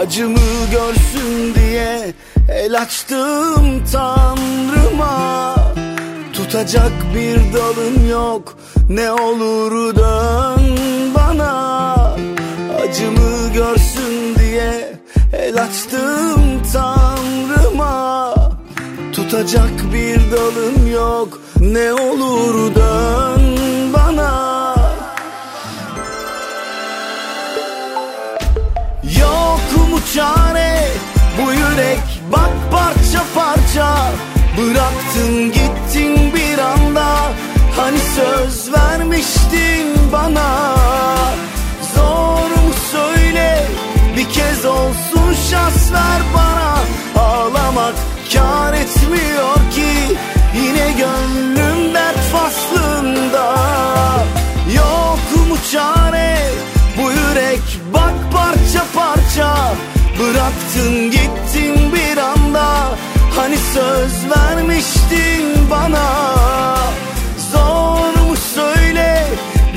Acımı görsün diye el açtım tanrıma. Tutacak bir dalın yok ne olur dön bana. Acımı görsün diye el açtım tanrıma. Tutacak bir dalın yok ne olur dön bana çare bu yürek bak parça parça. Bıraktın gittin bir anda. Hani söz vermiştin bana. Zor mu söyle bir kez olsun şans ver bana. Ağlamak kar etmiyor ki. Yine gönlüm dert faslında. Yok mu çare? Bu yürek bak parça parça Bıraktın gittin bir anda. Hani söz vermiştin bana. Zor mu söyle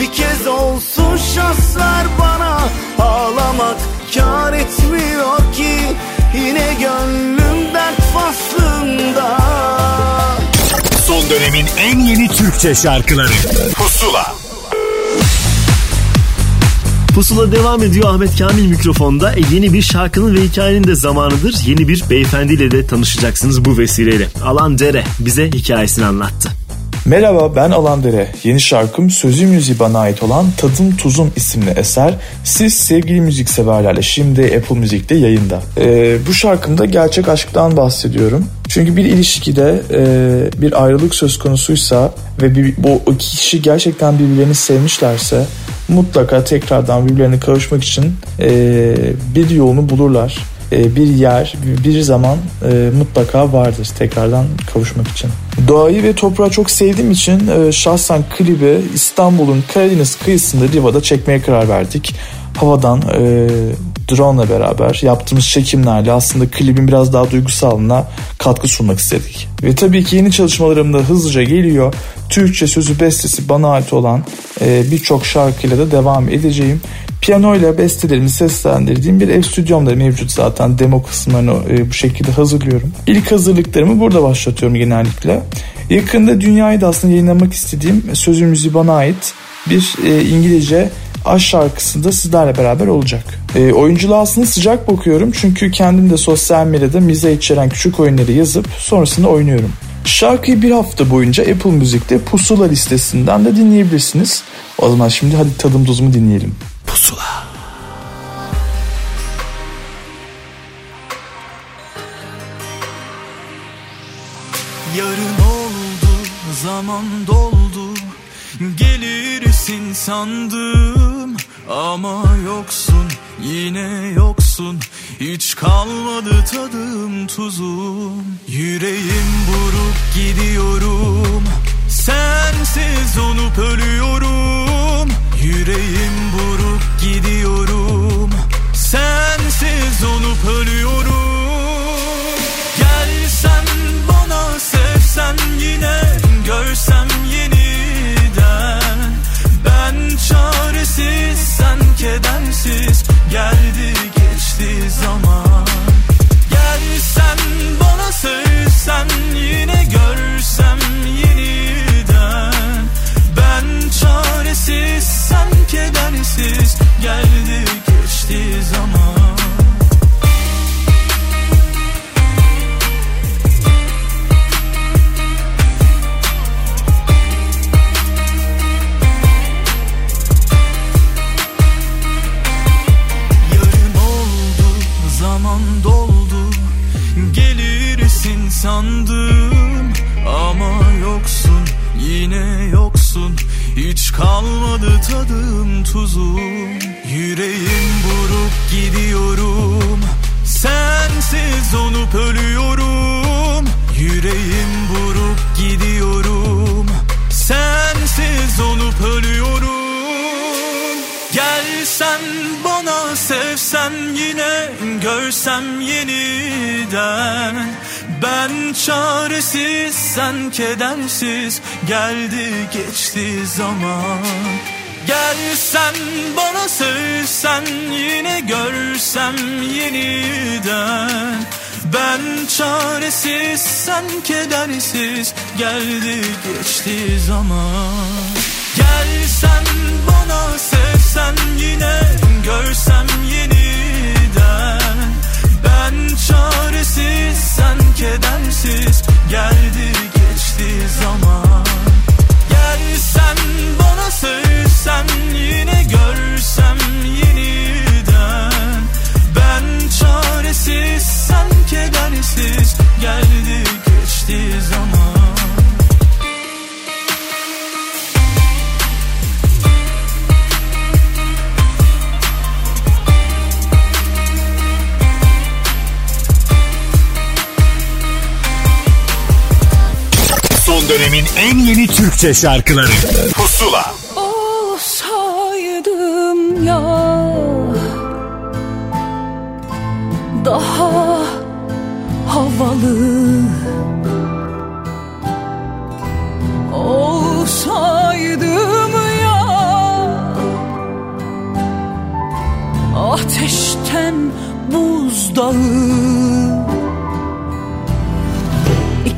bir kez olsun şans ver bana. Ağlamak kar etmiyor ki Yine gönlüm dert faslında. Son dönemin en yeni Türkçe şarkıları. Pusula Pusula devam ediyor Ahmet Kamil mikrofonda. E, yeni bir şarkının ve hikayenin de zamanıdır. Yeni bir beyefendiyle de tanışacaksınız bu vesileyle. Alan Dere bize hikayesini anlattı. Merhaba ben Alan Dere. Yeni şarkım sözü müziği bana ait olan Tadım Tuzum isimli eser. Siz sevgili müzik severlerle şimdi Apple Müzik'te yayında. Ee, bu şarkımda gerçek aşktan bahsediyorum. Çünkü bir ilişkide e, bir ayrılık söz konusuysa ve bir, bu iki kişi gerçekten birbirlerini sevmişlerse mutlaka tekrardan birbirlerine kavuşmak için e, bir yolunu bulurlar. E, bir yer, bir zaman e, mutlaka vardır tekrardan kavuşmak için. Doğayı ve toprağı çok sevdiğim için e, şahsen klibi İstanbul'un Karadeniz kıyısında Riva'da çekmeye karar verdik. Havadan drone ile beraber yaptığımız çekimlerle aslında klibin biraz daha duygusalına katkı sunmak istedik. Ve tabii ki yeni çalışmalarım da hızlıca geliyor. Türkçe sözü bestesi bana ait olan e, birçok şarkıyla da devam edeceğim. Piyano ile bestelerimi seslendirdiğim bir ev stüdyomda mevcut zaten. Demo kısımlarını e, bu şekilde hazırlıyorum. İlk hazırlıklarımı burada başlatıyorum genellikle. Yakında dünyayı da aslında yayınlamak istediğim sözü müziği bana ait bir e, İngilizce aşk şarkısında sizlerle beraber olacak. E, oyunculuğa aslında sıcak bakıyorum çünkü kendim de sosyal medyada mize içeren küçük oyunları yazıp sonrasında oynuyorum. Şarkıyı bir hafta boyunca Apple Müzik'te Pusula listesinden de dinleyebilirsiniz. O zaman şimdi hadi tadım tuzumu dinleyelim. Pusula. Yarın oldu, zaman doldu. Gelirsin sandım. Ama yoksun Yine yoksun. Hiç kalmadı tadım tuzum. Yüreğim buruk gidiyorum. Sensiz olup ölüyorum Yüreğim buruk gidiyorum. Sensiz olup ölüyorum. Gelsen bana sevsen yine Görsem yeniden. Ben çaresiz sen kedersiz. Geldi geçti zaman geldi geçti zaman. Yarın oldu zaman doldu. Gelirsin sandım ama yoksun yine yoksun. Hiç kalmadı tadım tuzum. Yüreğim burup gidiyorum. Sensiz olup ölüyorum. Yüreğim burup gidiyorum. Sensiz olup ölüyorum. Gelsen bana sevsen yine Görsem yeniden. Ben çaresiz sen kedersiz Geldi geçti zaman Gelsen bana sevsen yine görsem yeniden. Ben çaresiz sen kedersiz geldi geçti zaman. Gelsen bana sevsen yine görsem yeniden. Ben çaresiz sen kedersiz geldi geçti zaman Gelsen bana sevsen yine görsem yeniden. Ben çaresiz sen kedersiz. Geldi geçti zaman Dönemin en yeni Türkçe şarkıları. Pusula. Olsaydım ya Daha havalı. Olsaydım ya Ateşten buzdağı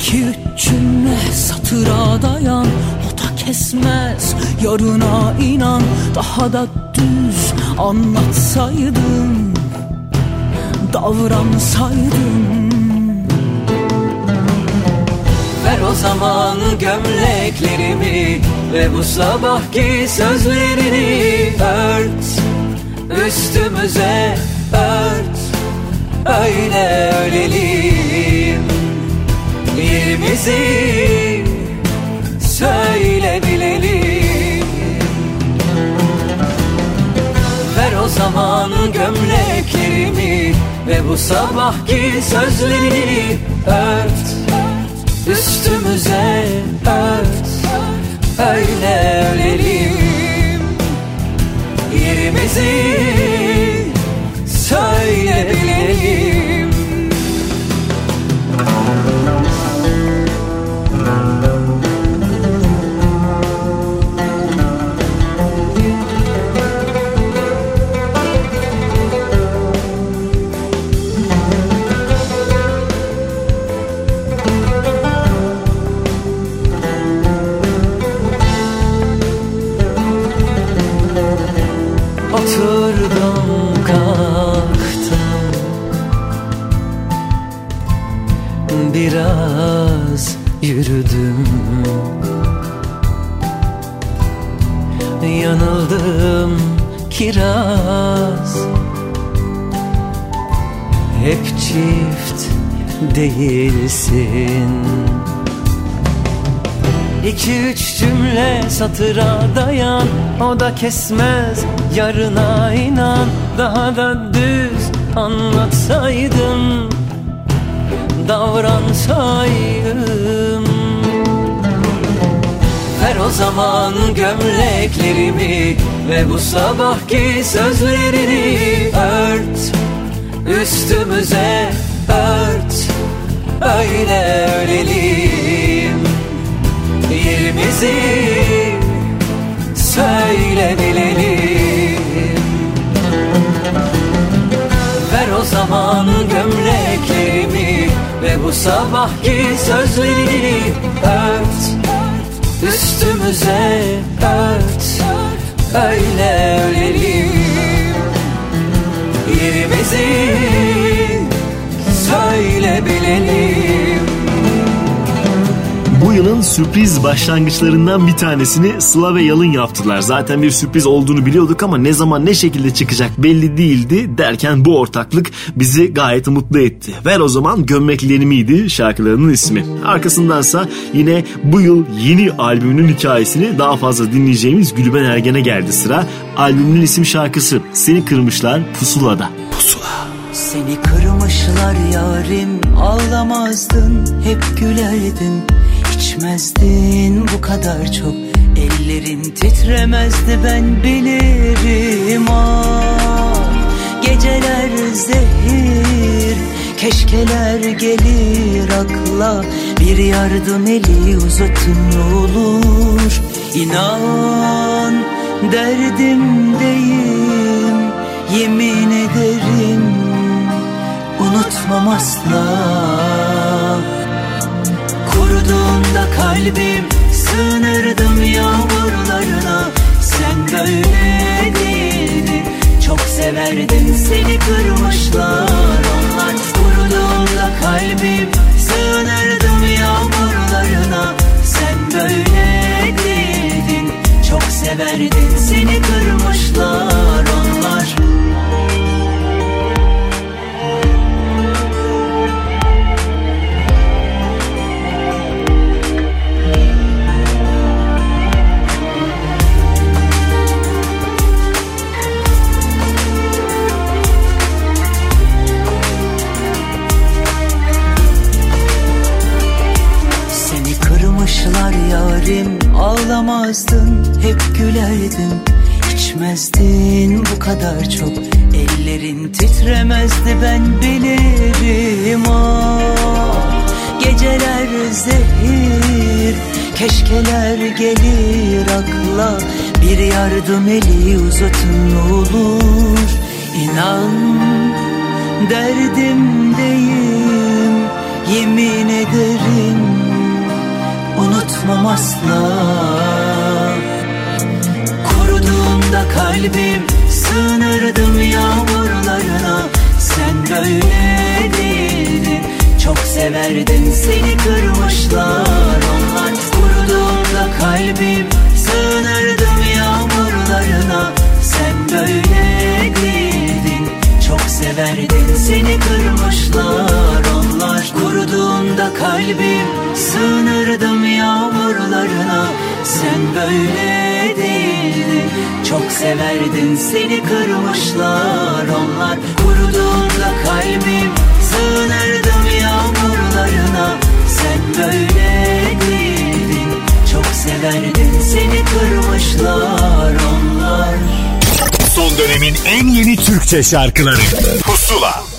İki üç cümle satıra dayan O da kesmez yarına inan. Daha da düz anlatsaydın Davransaydın Ver o zaman gömleklerimi Ve bu sabahki sözlerini Ört. Üstümüze ört Öyle ölelim Yerimizi söyle bilelim Ver o zaman gömleklerimi Ve bu sabahki sözlerini ört. Üstümüze ört Öyle ölelim. Yerimizi söyle satıra dayan O da kesmez yarına inan. Daha da düz anlatsaydım Davransaydım. Ver o zaman gömleklerimi Ve bu sabahki sözlerini ört. Üstümüze ört Öyle ölelim. Yerimizi söyle bilelim Ver o zaman gömleklerimi Ve bu sabahki sözlerini ört. Üstümüze ört Öyle ölelim. Yerimizi söyle bilelim Bu yılın sürpriz başlangıçlarından bir tanesini Sıla ve Yalın yaptılar. Zaten bir sürpriz olduğunu biliyorduk ama ne zaman ne şekilde çıkacak belli değildi derken bu ortaklık bizi gayet mutlu etti. Ver o zaman gömleklerimiydi şarkılarının ismi. Arkasındansa yine bu yıl yeni albümünün hikayesini daha fazla dinleyeceğimiz Gülben Ergen'e geldi sıra. Albümünün isim şarkısı Seni Kırmışlar Pusula'da. Pusula. Seni kırmışlar yarim ağlamazdın hep gülerdin içmezdin bu kadar çok. Ellerin titremezdi ben bilirim ah geceler zehir keşkeler gelir akla. Bir yardım eli uzatın ne olur. İnan derdimdeyim yemin ederim. Unutmam asla Kuruduğunda kalbim sığınırdım yağmurlarına. Sen böyle değildin çok severdin seni kırmışlar. Onlar Kuruduğunda kalbim sığınırdım yağmurlarına. Sen böyle değildin çok severdin seni kırmışlar. onlar ağlamazdın hep gülerdin içmezdin bu kadar çok. Ellerin titremezdi ben bilirim ah geceler zehir keşkeler gelir akla. Bir yardım eli uzatın olur. İnan derdimdeyim yemin ederim unutmam asla. Kuruduğunda kalbim sığınırdım yağmurlarına. Sen böyle değildin çok severdin seni kırmışlar. Onlar Kuruduğunda kalbim sığınırdım yağmurlarına. Sen böyle değildin çok severdin seni kırmışlar onlar Kuruduğunda kalbim sığınırdım yağmurlarına. Sen böyle değildin çok severdin seni kırmışlar onlar. Kuruduğunda kalbim sığınırdım yağmurlarına. Sen böyle değildin. Çok severdin seni kırmışlar onlar. Son dönemin en yeni Türkçe şarkıları. Pusula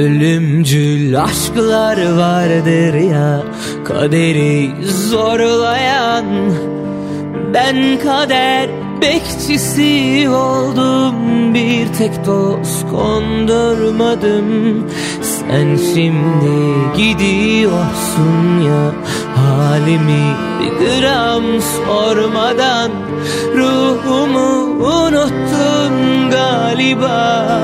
Ölümcül aşklar vardır ya Kaderi zorlayan. Ben kader bekçisi oldum Bir tek dost kondurmadım. Sen şimdi gidiyorsun ya Halimi bir gram sormadan. Ruhumu unuttun galiba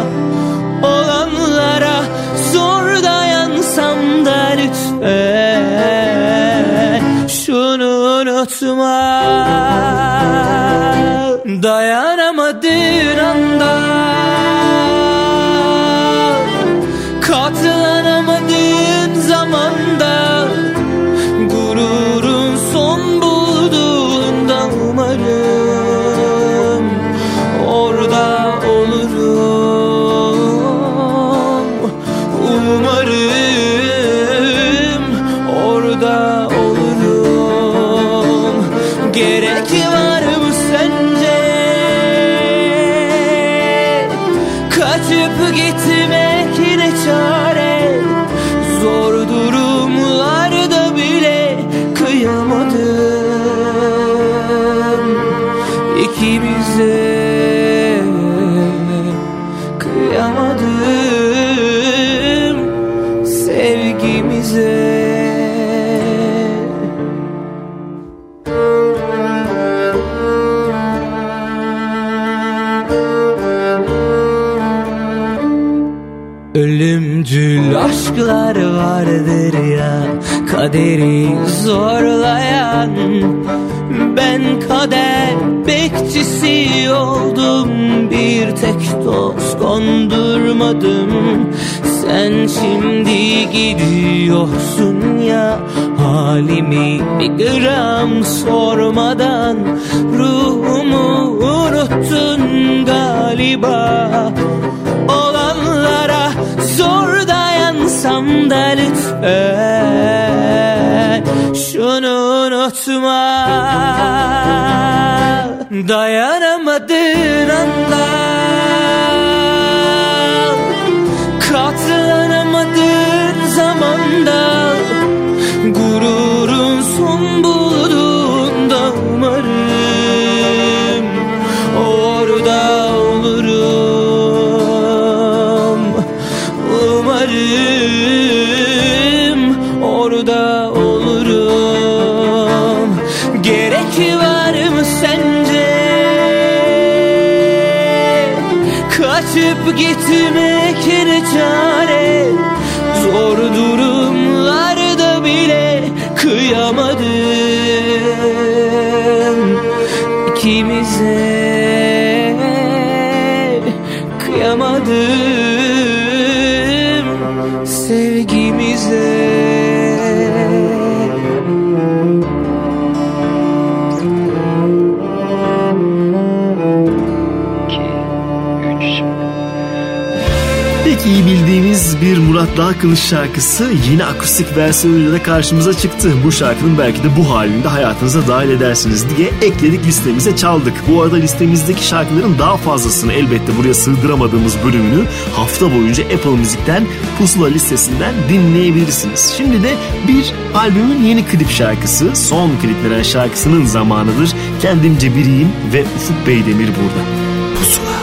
lütfen Şunu unutma. Dayanamadığın anda aşklar vardır ya. Kaderi zorlayan Ben kader bekçisi oldum. Bir tek dost kondurmadım. Sen şimdi gidiyorsun ya. Halimi bir gram sormadan Ruhumu unuttun galiba. Olanlara zor dayansam da lütfen Şunu unutma. Dayanamadığın anda Murat Dağkılıç şarkısı yine akustik versiyonuyla da karşımıza çıktı. Bu şarkının belki de bu halinde hayatınıza dahil edersiniz diye ekledik listemize çaldık. Bu arada listemizdeki şarkıların daha fazlasını elbette buraya sığdıramadığımız bölümünü hafta boyunca Apple Müzik'ten Pusula listesinden dinleyebilirsiniz. Şimdi de bir albümün yeni klip şarkısı, son kliplenen şarkısının zamanıdır. Kendimce biriyim ve Ufuk Beydemir burada. Pusula.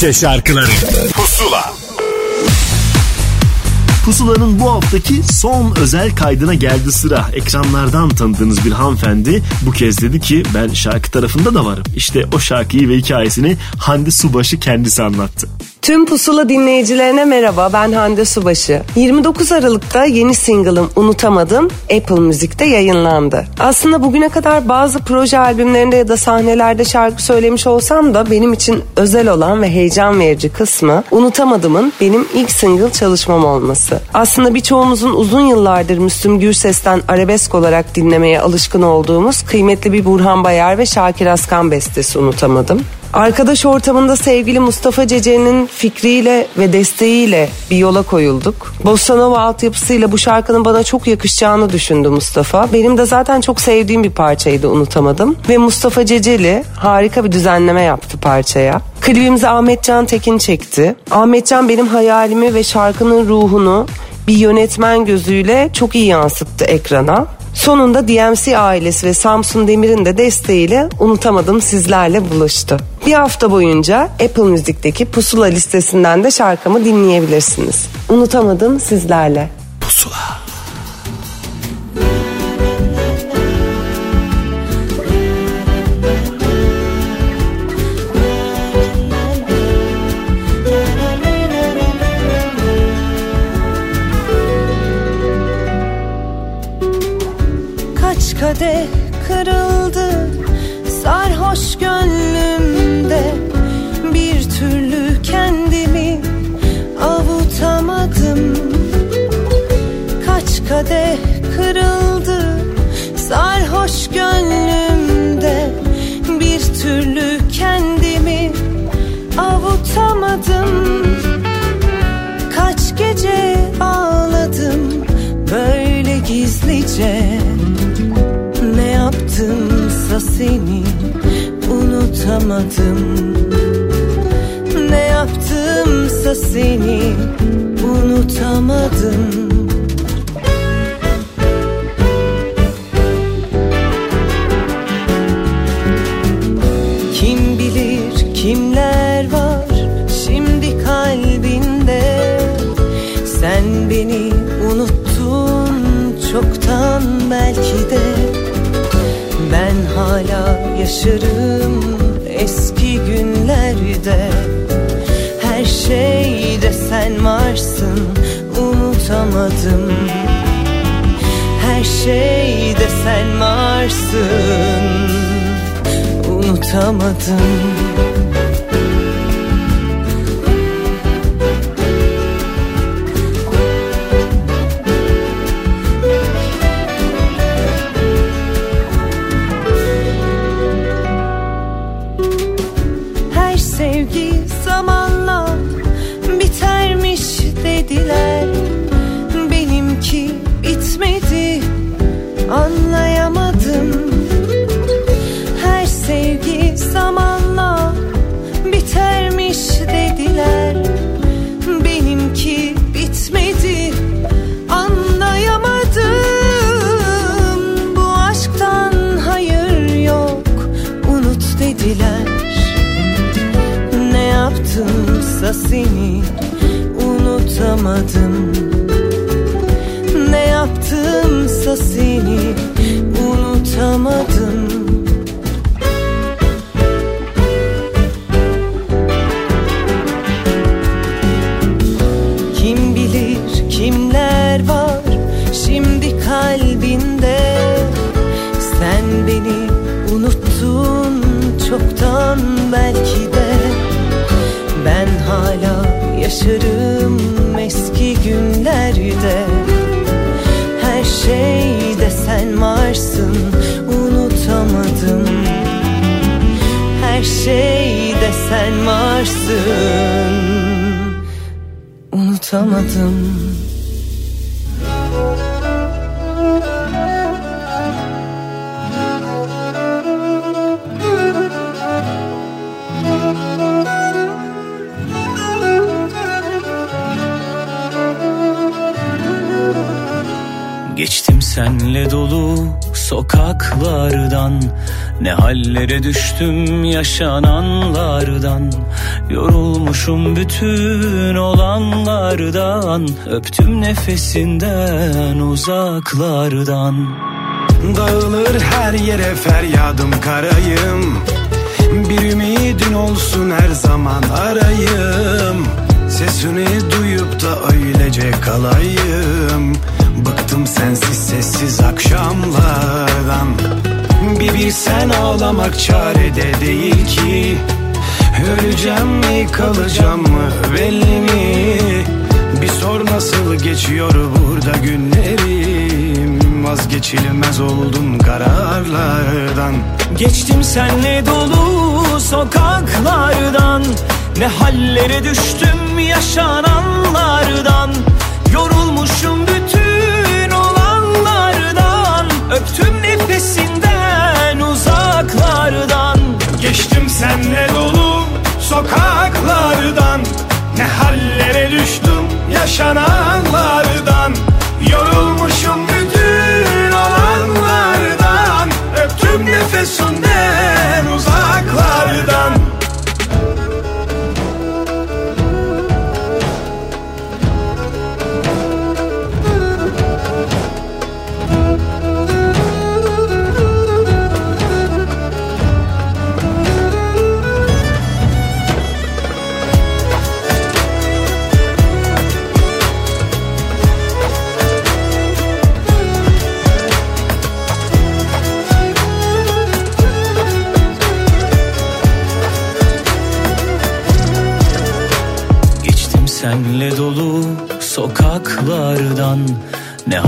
Türkçe şarkıları Pusula Pusula'nın bu haftaki son özel kaydına geldi sıra. Ekranlardan tanıdığınız bir hanımefendi bu kez dedi ki ben şarkı tarafında da varım. İşte o şarkıyı ve hikayesini Hande Subaşı kendisi anlattı. Tüm Pusula dinleyicilerine merhaba ben Hande Subaşı. 29 Aralık'ta yeni single'ım Unutamadım Apple Müzik'te yayınlandı. Aslında bugüne kadar bazı proje albümlerinde ya da sahnelerde şarkı söylemiş olsam da benim için özel olan ve heyecan verici kısmı Unutamadım'ın benim ilk single çalışmam olması. Aslında birçoğumuzun uzun yıllardır Müslüm Gürses'ten arabesk olarak dinlemeye alışkın olduğumuz kıymetli bir Burhan Bayar ve Şakir Askan bestesi Unutamadım. Arkadaş ortamında sevgili Mustafa Cece'nin fikriyle ve desteğiyle bir yola koyulduk. Bossa Nova altyapısıyla bu şarkının bana çok yakışacağını düşündü Mustafa. Benim de zaten çok sevdiğim bir parçaydı unutamadım. Ve Mustafa Ceceli harika bir düzenleme yaptı parçaya. Klibimizi Ahmetcan Tekin çekti. Ahmetcan benim hayalimi ve şarkının ruhunu bir yönetmen gözüyle çok iyi yansıttı ekrana. Sonunda DMC ailesi ve Samsun Demir'in de desteğiyle unutamadım sizlerle buluştu. Bir hafta boyunca Apple Müzik'teki Pusula listesinden de şarkımı dinleyebilirsiniz. Unutamadım sizlerle. Pusula. köşede kırıldı. Sarhoş gönlümde bir türlü kendimi avutamadım. Kaç kadeh kırıldı. Sarhoş gönlümde bir türlü kendimi avutamadım. Kaç gece ağladım böyle gizlice yaptımsa seni unutamadım. Ne yaptımsa seni unutamadım. Kim bilir kimler var şimdi kalbinde? Sen beni unuttun çoktan belki de yaşarım eski günlerde. Her şeyde sen varsın unutamadım. Her şeyde sen varsın unutamadım unutamadım Ne yaptımsa seni unutamadım. Kim bilir kimler var şimdi kalbinde? Sen beni unuttun çoktan belki de. Ben hala yaşarım varsın unutamadım. Her şeyde sen varsın. Unutamadım. Geçtim senle dolu sokaklardan Ne hallere düştüm yaşananlardan. Yorulmuşum bütün olanlardan Öptüm nefesinden uzaklardan. Dağılır her yere feryadım karayım. Bir ümidin olsun her zaman arayım. Sesini duyup da öylece kalayım Bıktım sensiz sessiz akşamlardan. Bir bilsen ağlamak çarede değil ki. Öleceğim mi kalacağım mı belli mi? Bir sor nasıl geçiyor burada günlerim. Vazgeçilmez oldum kararlardan. Geçtim senle dolu sokaklardan. Ne hallere düştüm yaşananlardan Öptüm nefesinden uzaklardan. Geçtim senle dolu sokaklardan. Ne hallere düştüm yaşananlardan. Yorulmuşum bütün olanlardan. Öptüm nefesinden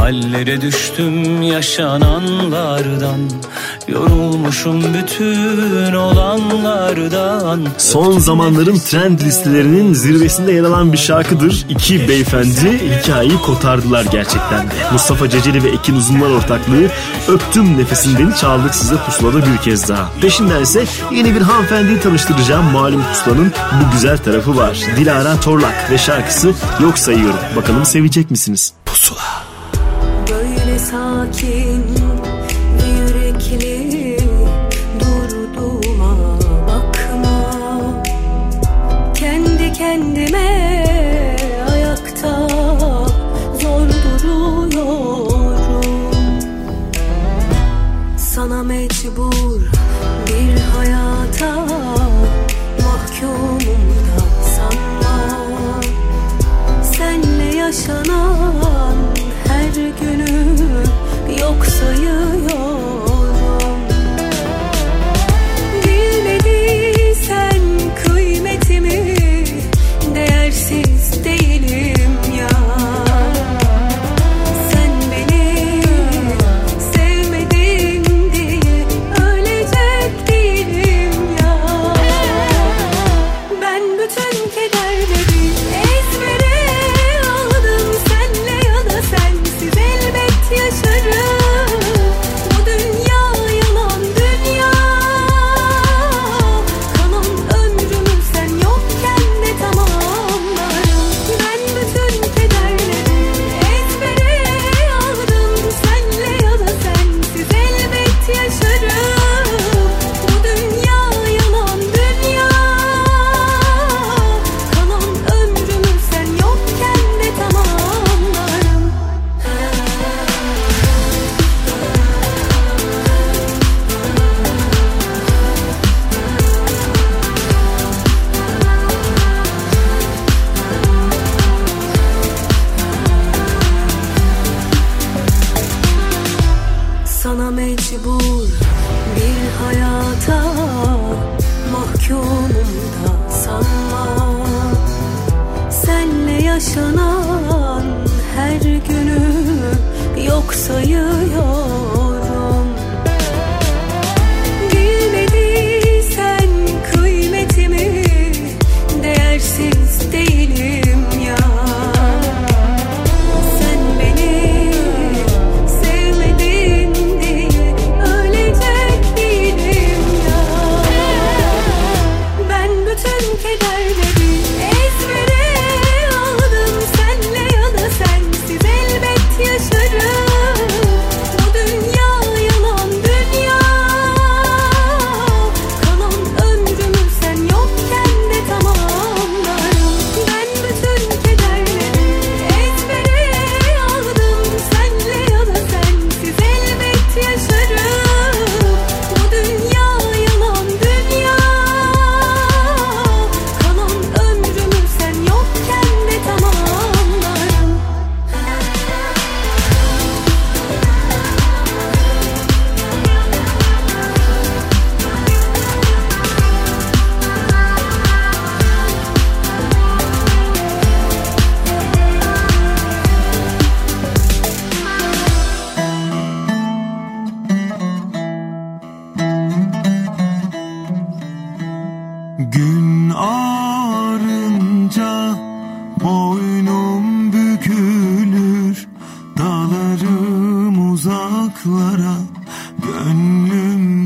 Hallere düştüm yaşananlardan Yorulmuşum bütün olanlardan Son zamanların trend listelerinin zirvesinde yer alan bir şarkıdır. İki beyefendi hikayeyi kotardılar gerçekten de. Mustafa Ceceli ve Ekin Uzunlar ortaklığı Öptüm Nefesinden çaldık size pusulada bir kez daha. Peşinden ise yeni bir hanımefendiyi tanıştıracağım. Malum pusulanın bu güzel tarafı var. Dilara Torlak ve şarkısı Yok Sayıyorum. Bakalım sevecek misiniz? Pusula sakin.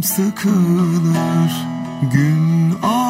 sıkılır gün ağır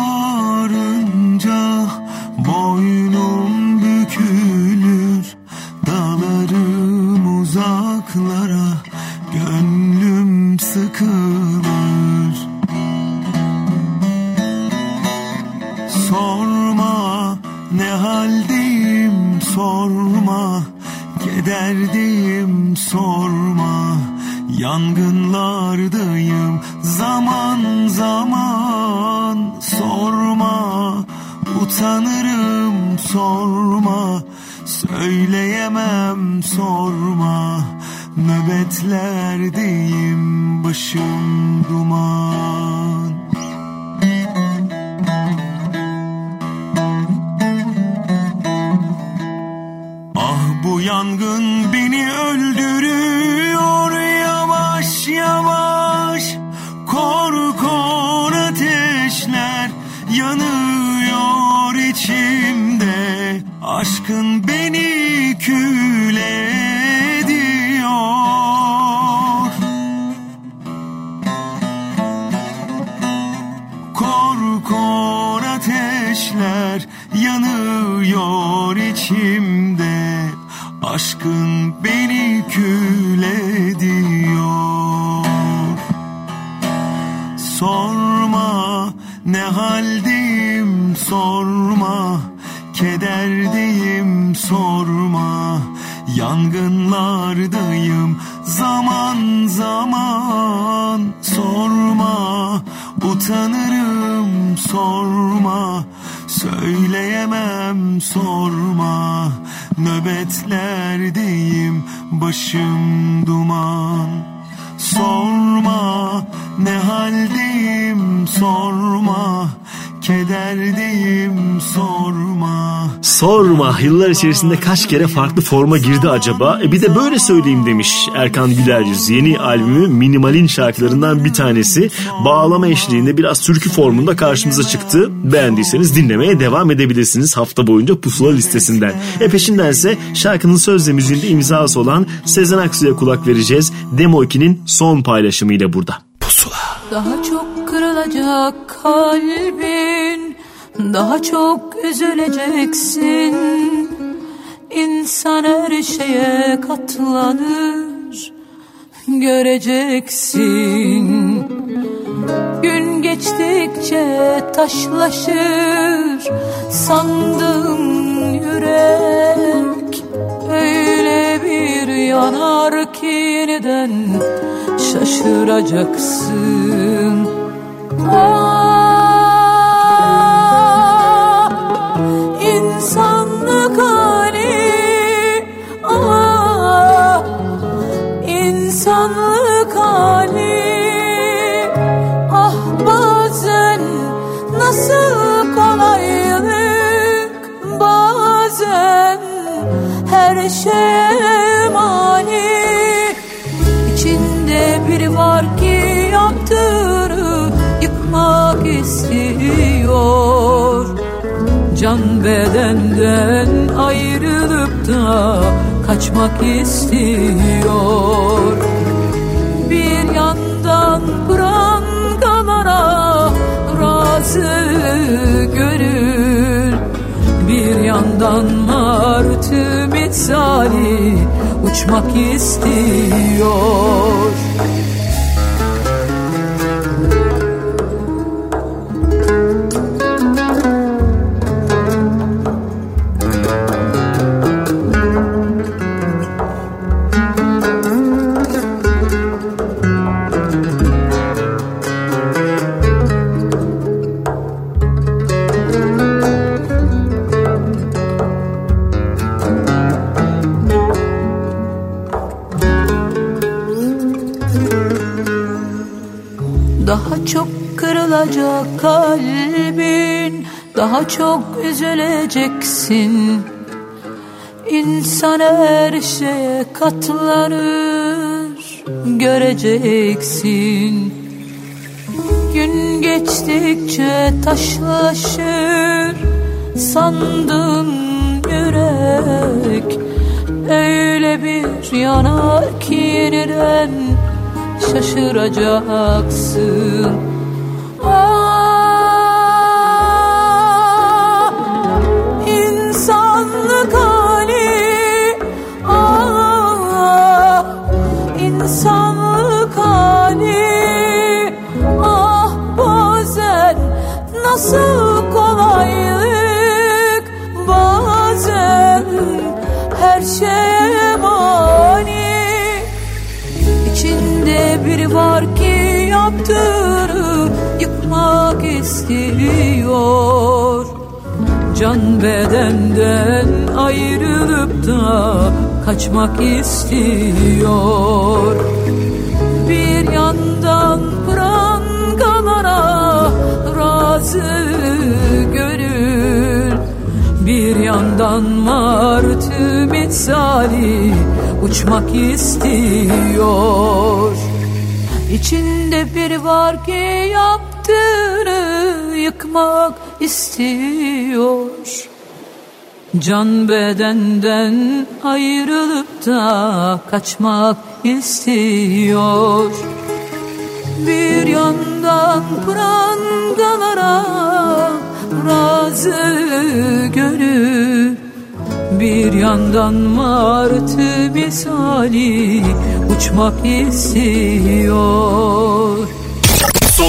yıllar içerisinde kaç kere farklı forma girdi acaba? E bir de böyle söyleyeyim demiş Erkan Güler Yüz. Yeni albümü Minimal'in şarkılarından bir tanesi. Bağlama eşliğinde biraz türkü formunda karşımıza çıktı. Beğendiyseniz dinlemeye devam edebilirsiniz hafta boyunca pusula listesinden. E peşindense şarkının söz ve müziğinde imzası olan Sezen Aksu'ya kulak vereceğiz. Demo 2'nin son paylaşımıyla burada. Daha çok kırılacak kalbin Daha çok üzüleceksin İnsan her şeye katlanır. Göreceksin. Gün geçtikçe taşlaşır. Sandım yürek Öyle bir yanar ki yeniden şaşıracaksın? Ah, insanlık hali. Ah bazen nasıl kolaylık Bazen her şeye mani. İçinde biri var ki yaptığını yıkmak istiyor. Can bedenden ayrılıp da kaçmak istiyor Bir yandan martı misali uçmak istiyor Daha çok üzüleceksin. İnsan her şeye katlanır Göreceksin. Gün geçtikçe taşlaşır Sandın yürek. Öyle bir yanar ki yeniden şaşıracaksın. Ah, istiyor Can bedenden ayrılıp da kaçmak istiyor. Bir yandan prangalara razı gönül Bir yandan martı misali uçmak istiyor. İçinde biri var ki yaptığını yıkmak istiyor. Can bedenden ayrılıp da kaçmak istiyor. Bir yandan prangalara razı gönül Bir yandan martı misali uçmak istiyor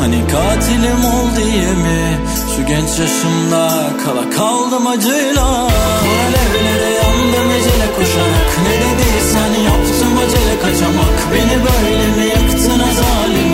Hani katilim ol diye mi? Şu genç yaşımda Kala kaldım acıyla. Alevlere yandım ecele koşarak. Ne dediysen yaptım acele kaçamak. Beni böyle mi yaktın azalim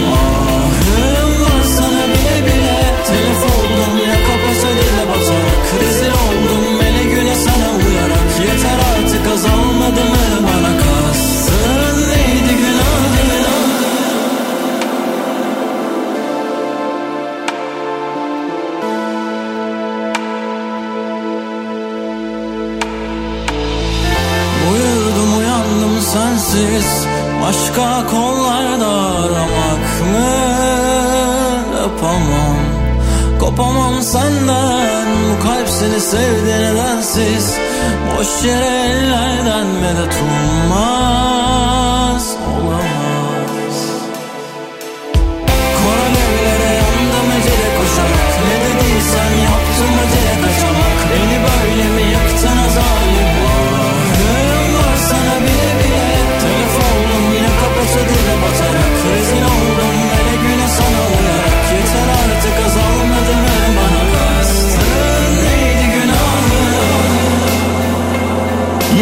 Başka kollarda aramak mı yapamam. Kopamam senden Bu kalp seni sevdi nedensiz? Boş yere ellerden medet ummaz Olamaz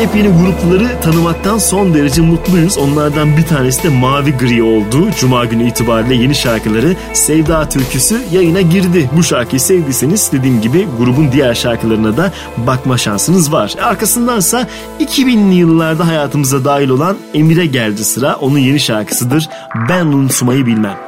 Yepyeni grupları tanımaktan son derece mutluyuz. Onlardan bir tanesi de Mavi Gri oldu. Cuma günü itibariyle yeni şarkıları Sevda Türküsü yayına girdi. Bu şarkıyı sevdiyseniz dediğim gibi grubun diğer şarkılarına da bakma şansınız var. Arkasındansa 2000'li yıllarda hayatımıza dahil olan Emir'e geldi sıra. Onun yeni şarkısıdır. Ben unutmayı bilmem.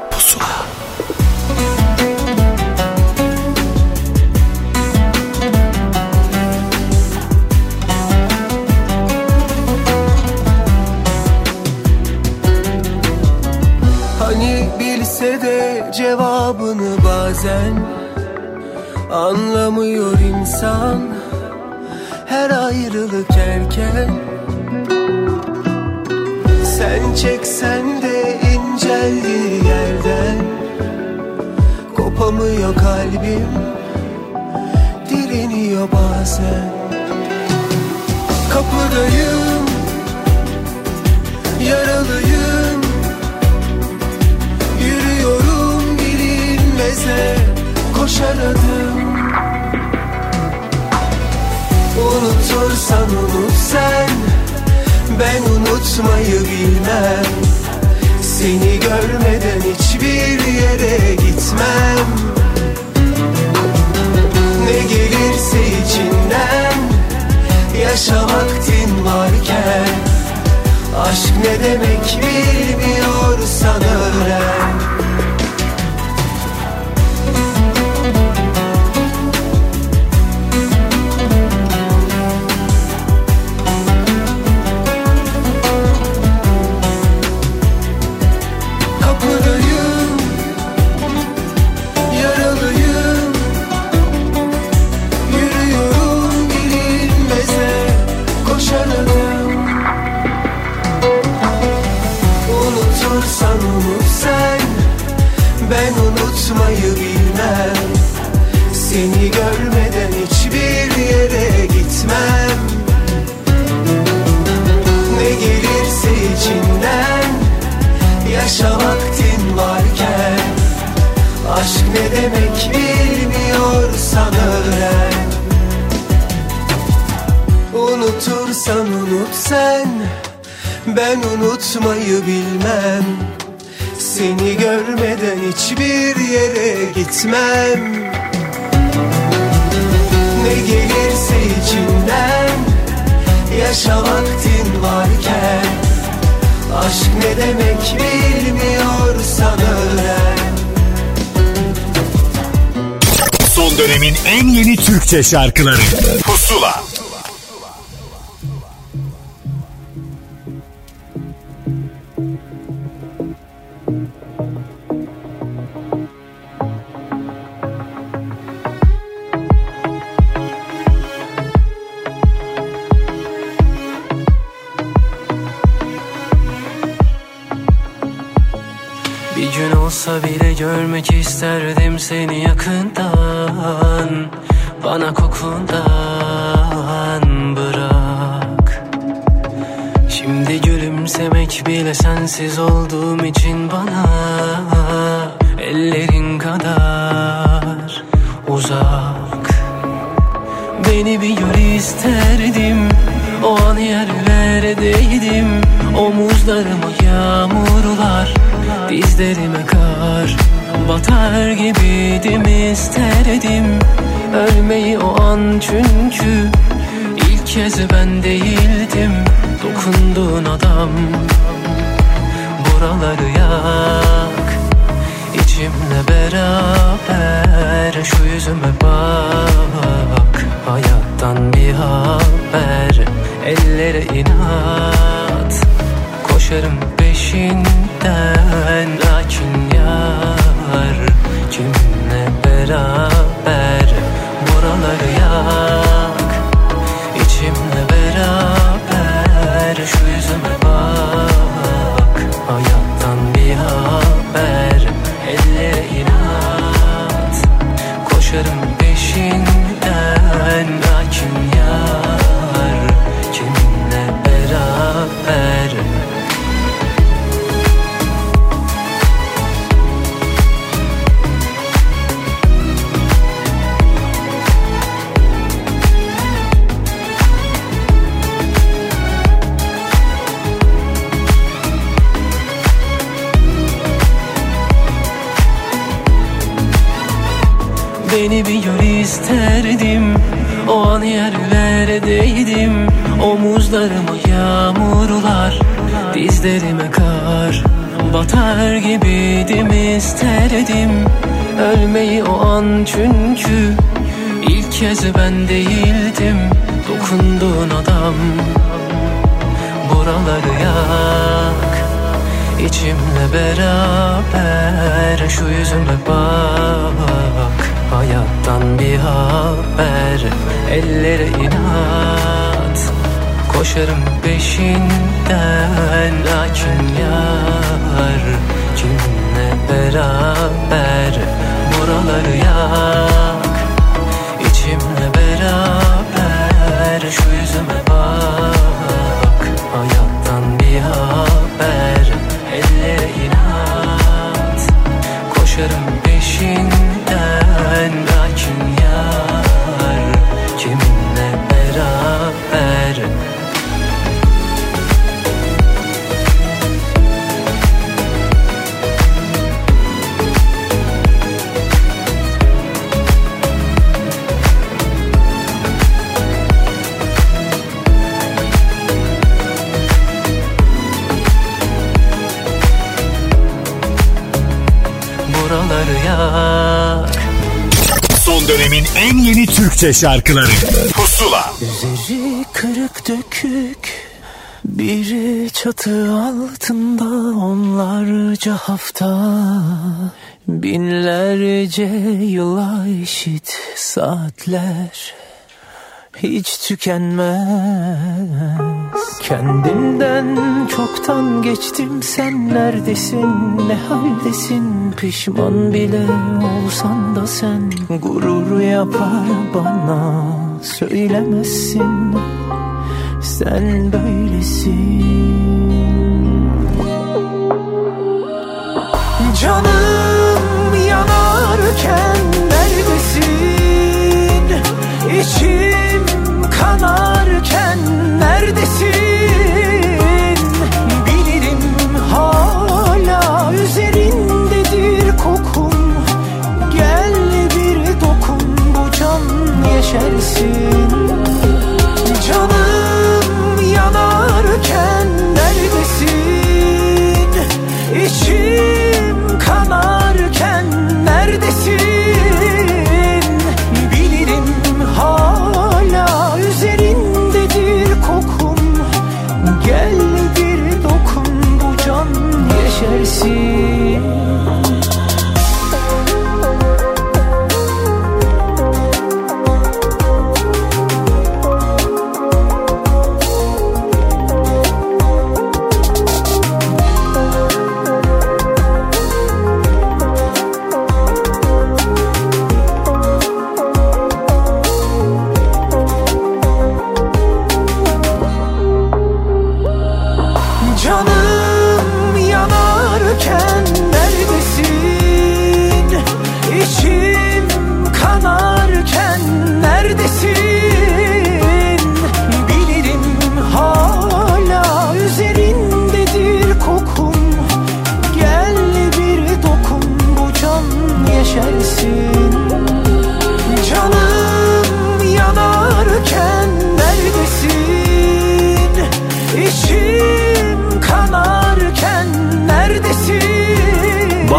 Demek bilmiyorsan öğren Unutursan unut sen Ben unutmayı bilmem. Seni görmeden hiçbir yere gitmem. Ne gelirse içinden Yaşa vaktin varken. Aşk ne demek bilmiyorsan öğren Son dönemin en yeni Türkçe şarkıları. Pusula. Bir gün olsa bile görmek isterdim seni yakından Bana kokundan bırak. Şimdi gülümsemek bile sensiz olduğum için bana Ellerin kadar uzak. Beni bir gör isterdim O an yerlerdeydim. Omuzlarıma yağmurlar Dizlerime kar Batar gibiydim isterdim Ölmeyi o an. Çünkü ilk kez ben değildim Dokunduğun adam. Buraları yak İçimle beraber Şu yüzüme bak. Hayattan bir haber Ellere inat. Koşarım peşinden Lakin yar Kiminle beraber Buraları yak? İçimle beraber Şu yüzüme bak. Hayattan bir haber Ellere inat. Koşarım peşinden Lakin Omuzlarıma yağmurlar Dizlerime kar. Batar gibiydim isterdim Ölmeyi o an. Çünkü ilk kez ben değildim Dokunduğun adam. Buraları yak İçimle beraber. Şu yüzüme bak Hayattan bir haber. Ellere inat Koşarım peşinden Lakin yar Kiminle beraber? Buraları yak İçimle beraber. Şu yüzüme bak Hayattan bir haber en yeni Türkçe şarkıları. Pusula. Üzeri kırık dökük bir çatı altında onlarca hafta. Binlerce yıla eşit saatler Hiç tükenmez. Kendimden çoktan geçtim. Sen neredesin ne haldesin? Pişman bile olsan da sen gurur yapar bana Söylemezsin. Sen böylesin. Canım yanar yanarken neredesin? İçim kanarken neredesin? Bilirim hala üzerindedir kokun. Gel bir dokun bu can yeşersin. Canım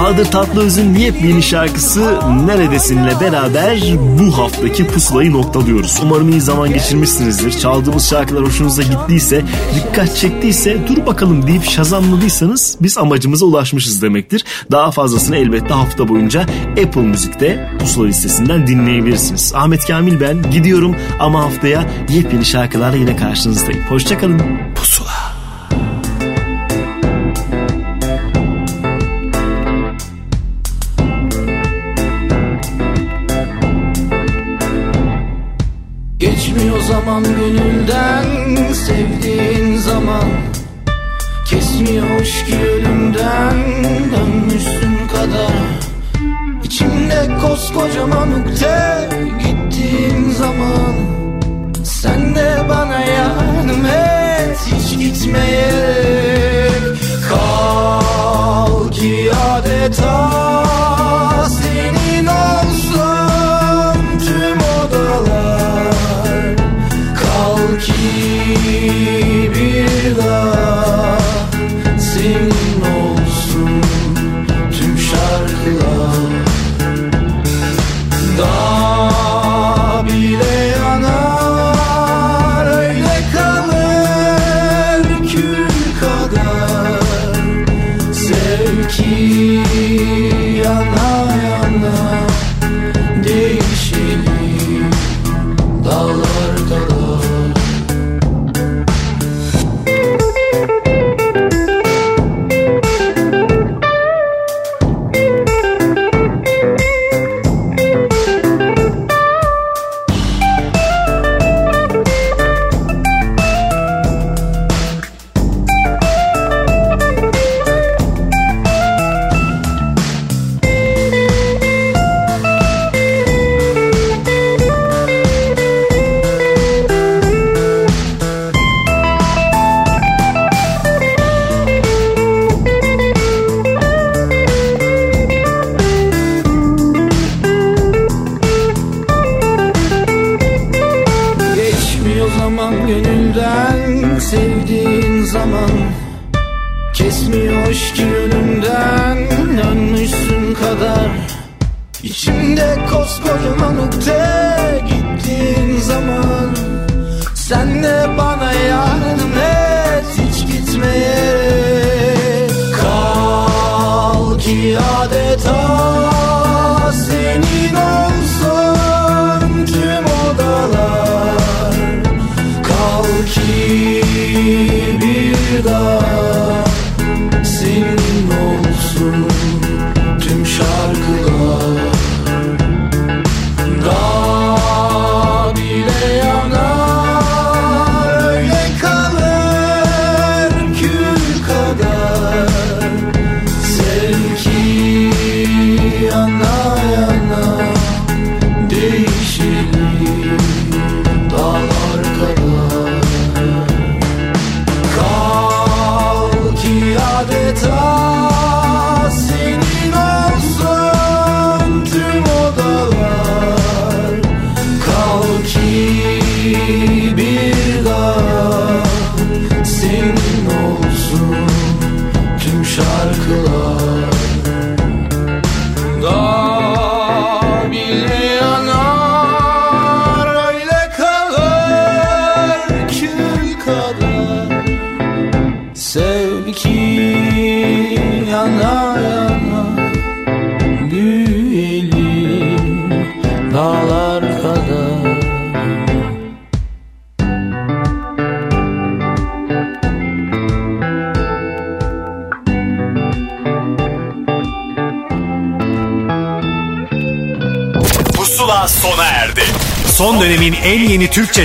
Bahadır Tatlıöz'ün yepyeni şarkısı Neredesin'le beraber bu haftaki pusulayı noktalıyoruz. Umarım iyi zaman geçirmişsinizdir. Çaldığımız şarkılar hoşunuza gittiyse, dikkat çektiyse dur bakalım deyip şazamladıysanız biz amacımıza ulaşmışız demektir. Daha fazlasını elbette hafta boyunca Apple Müzik'te pusula listesinden dinleyebilirsiniz. Ahmet Kamil ben gidiyorum ama haftaya yepyeni şarkılarla yine karşınızdayım. Hoşçakalın. Pusula. Et hiç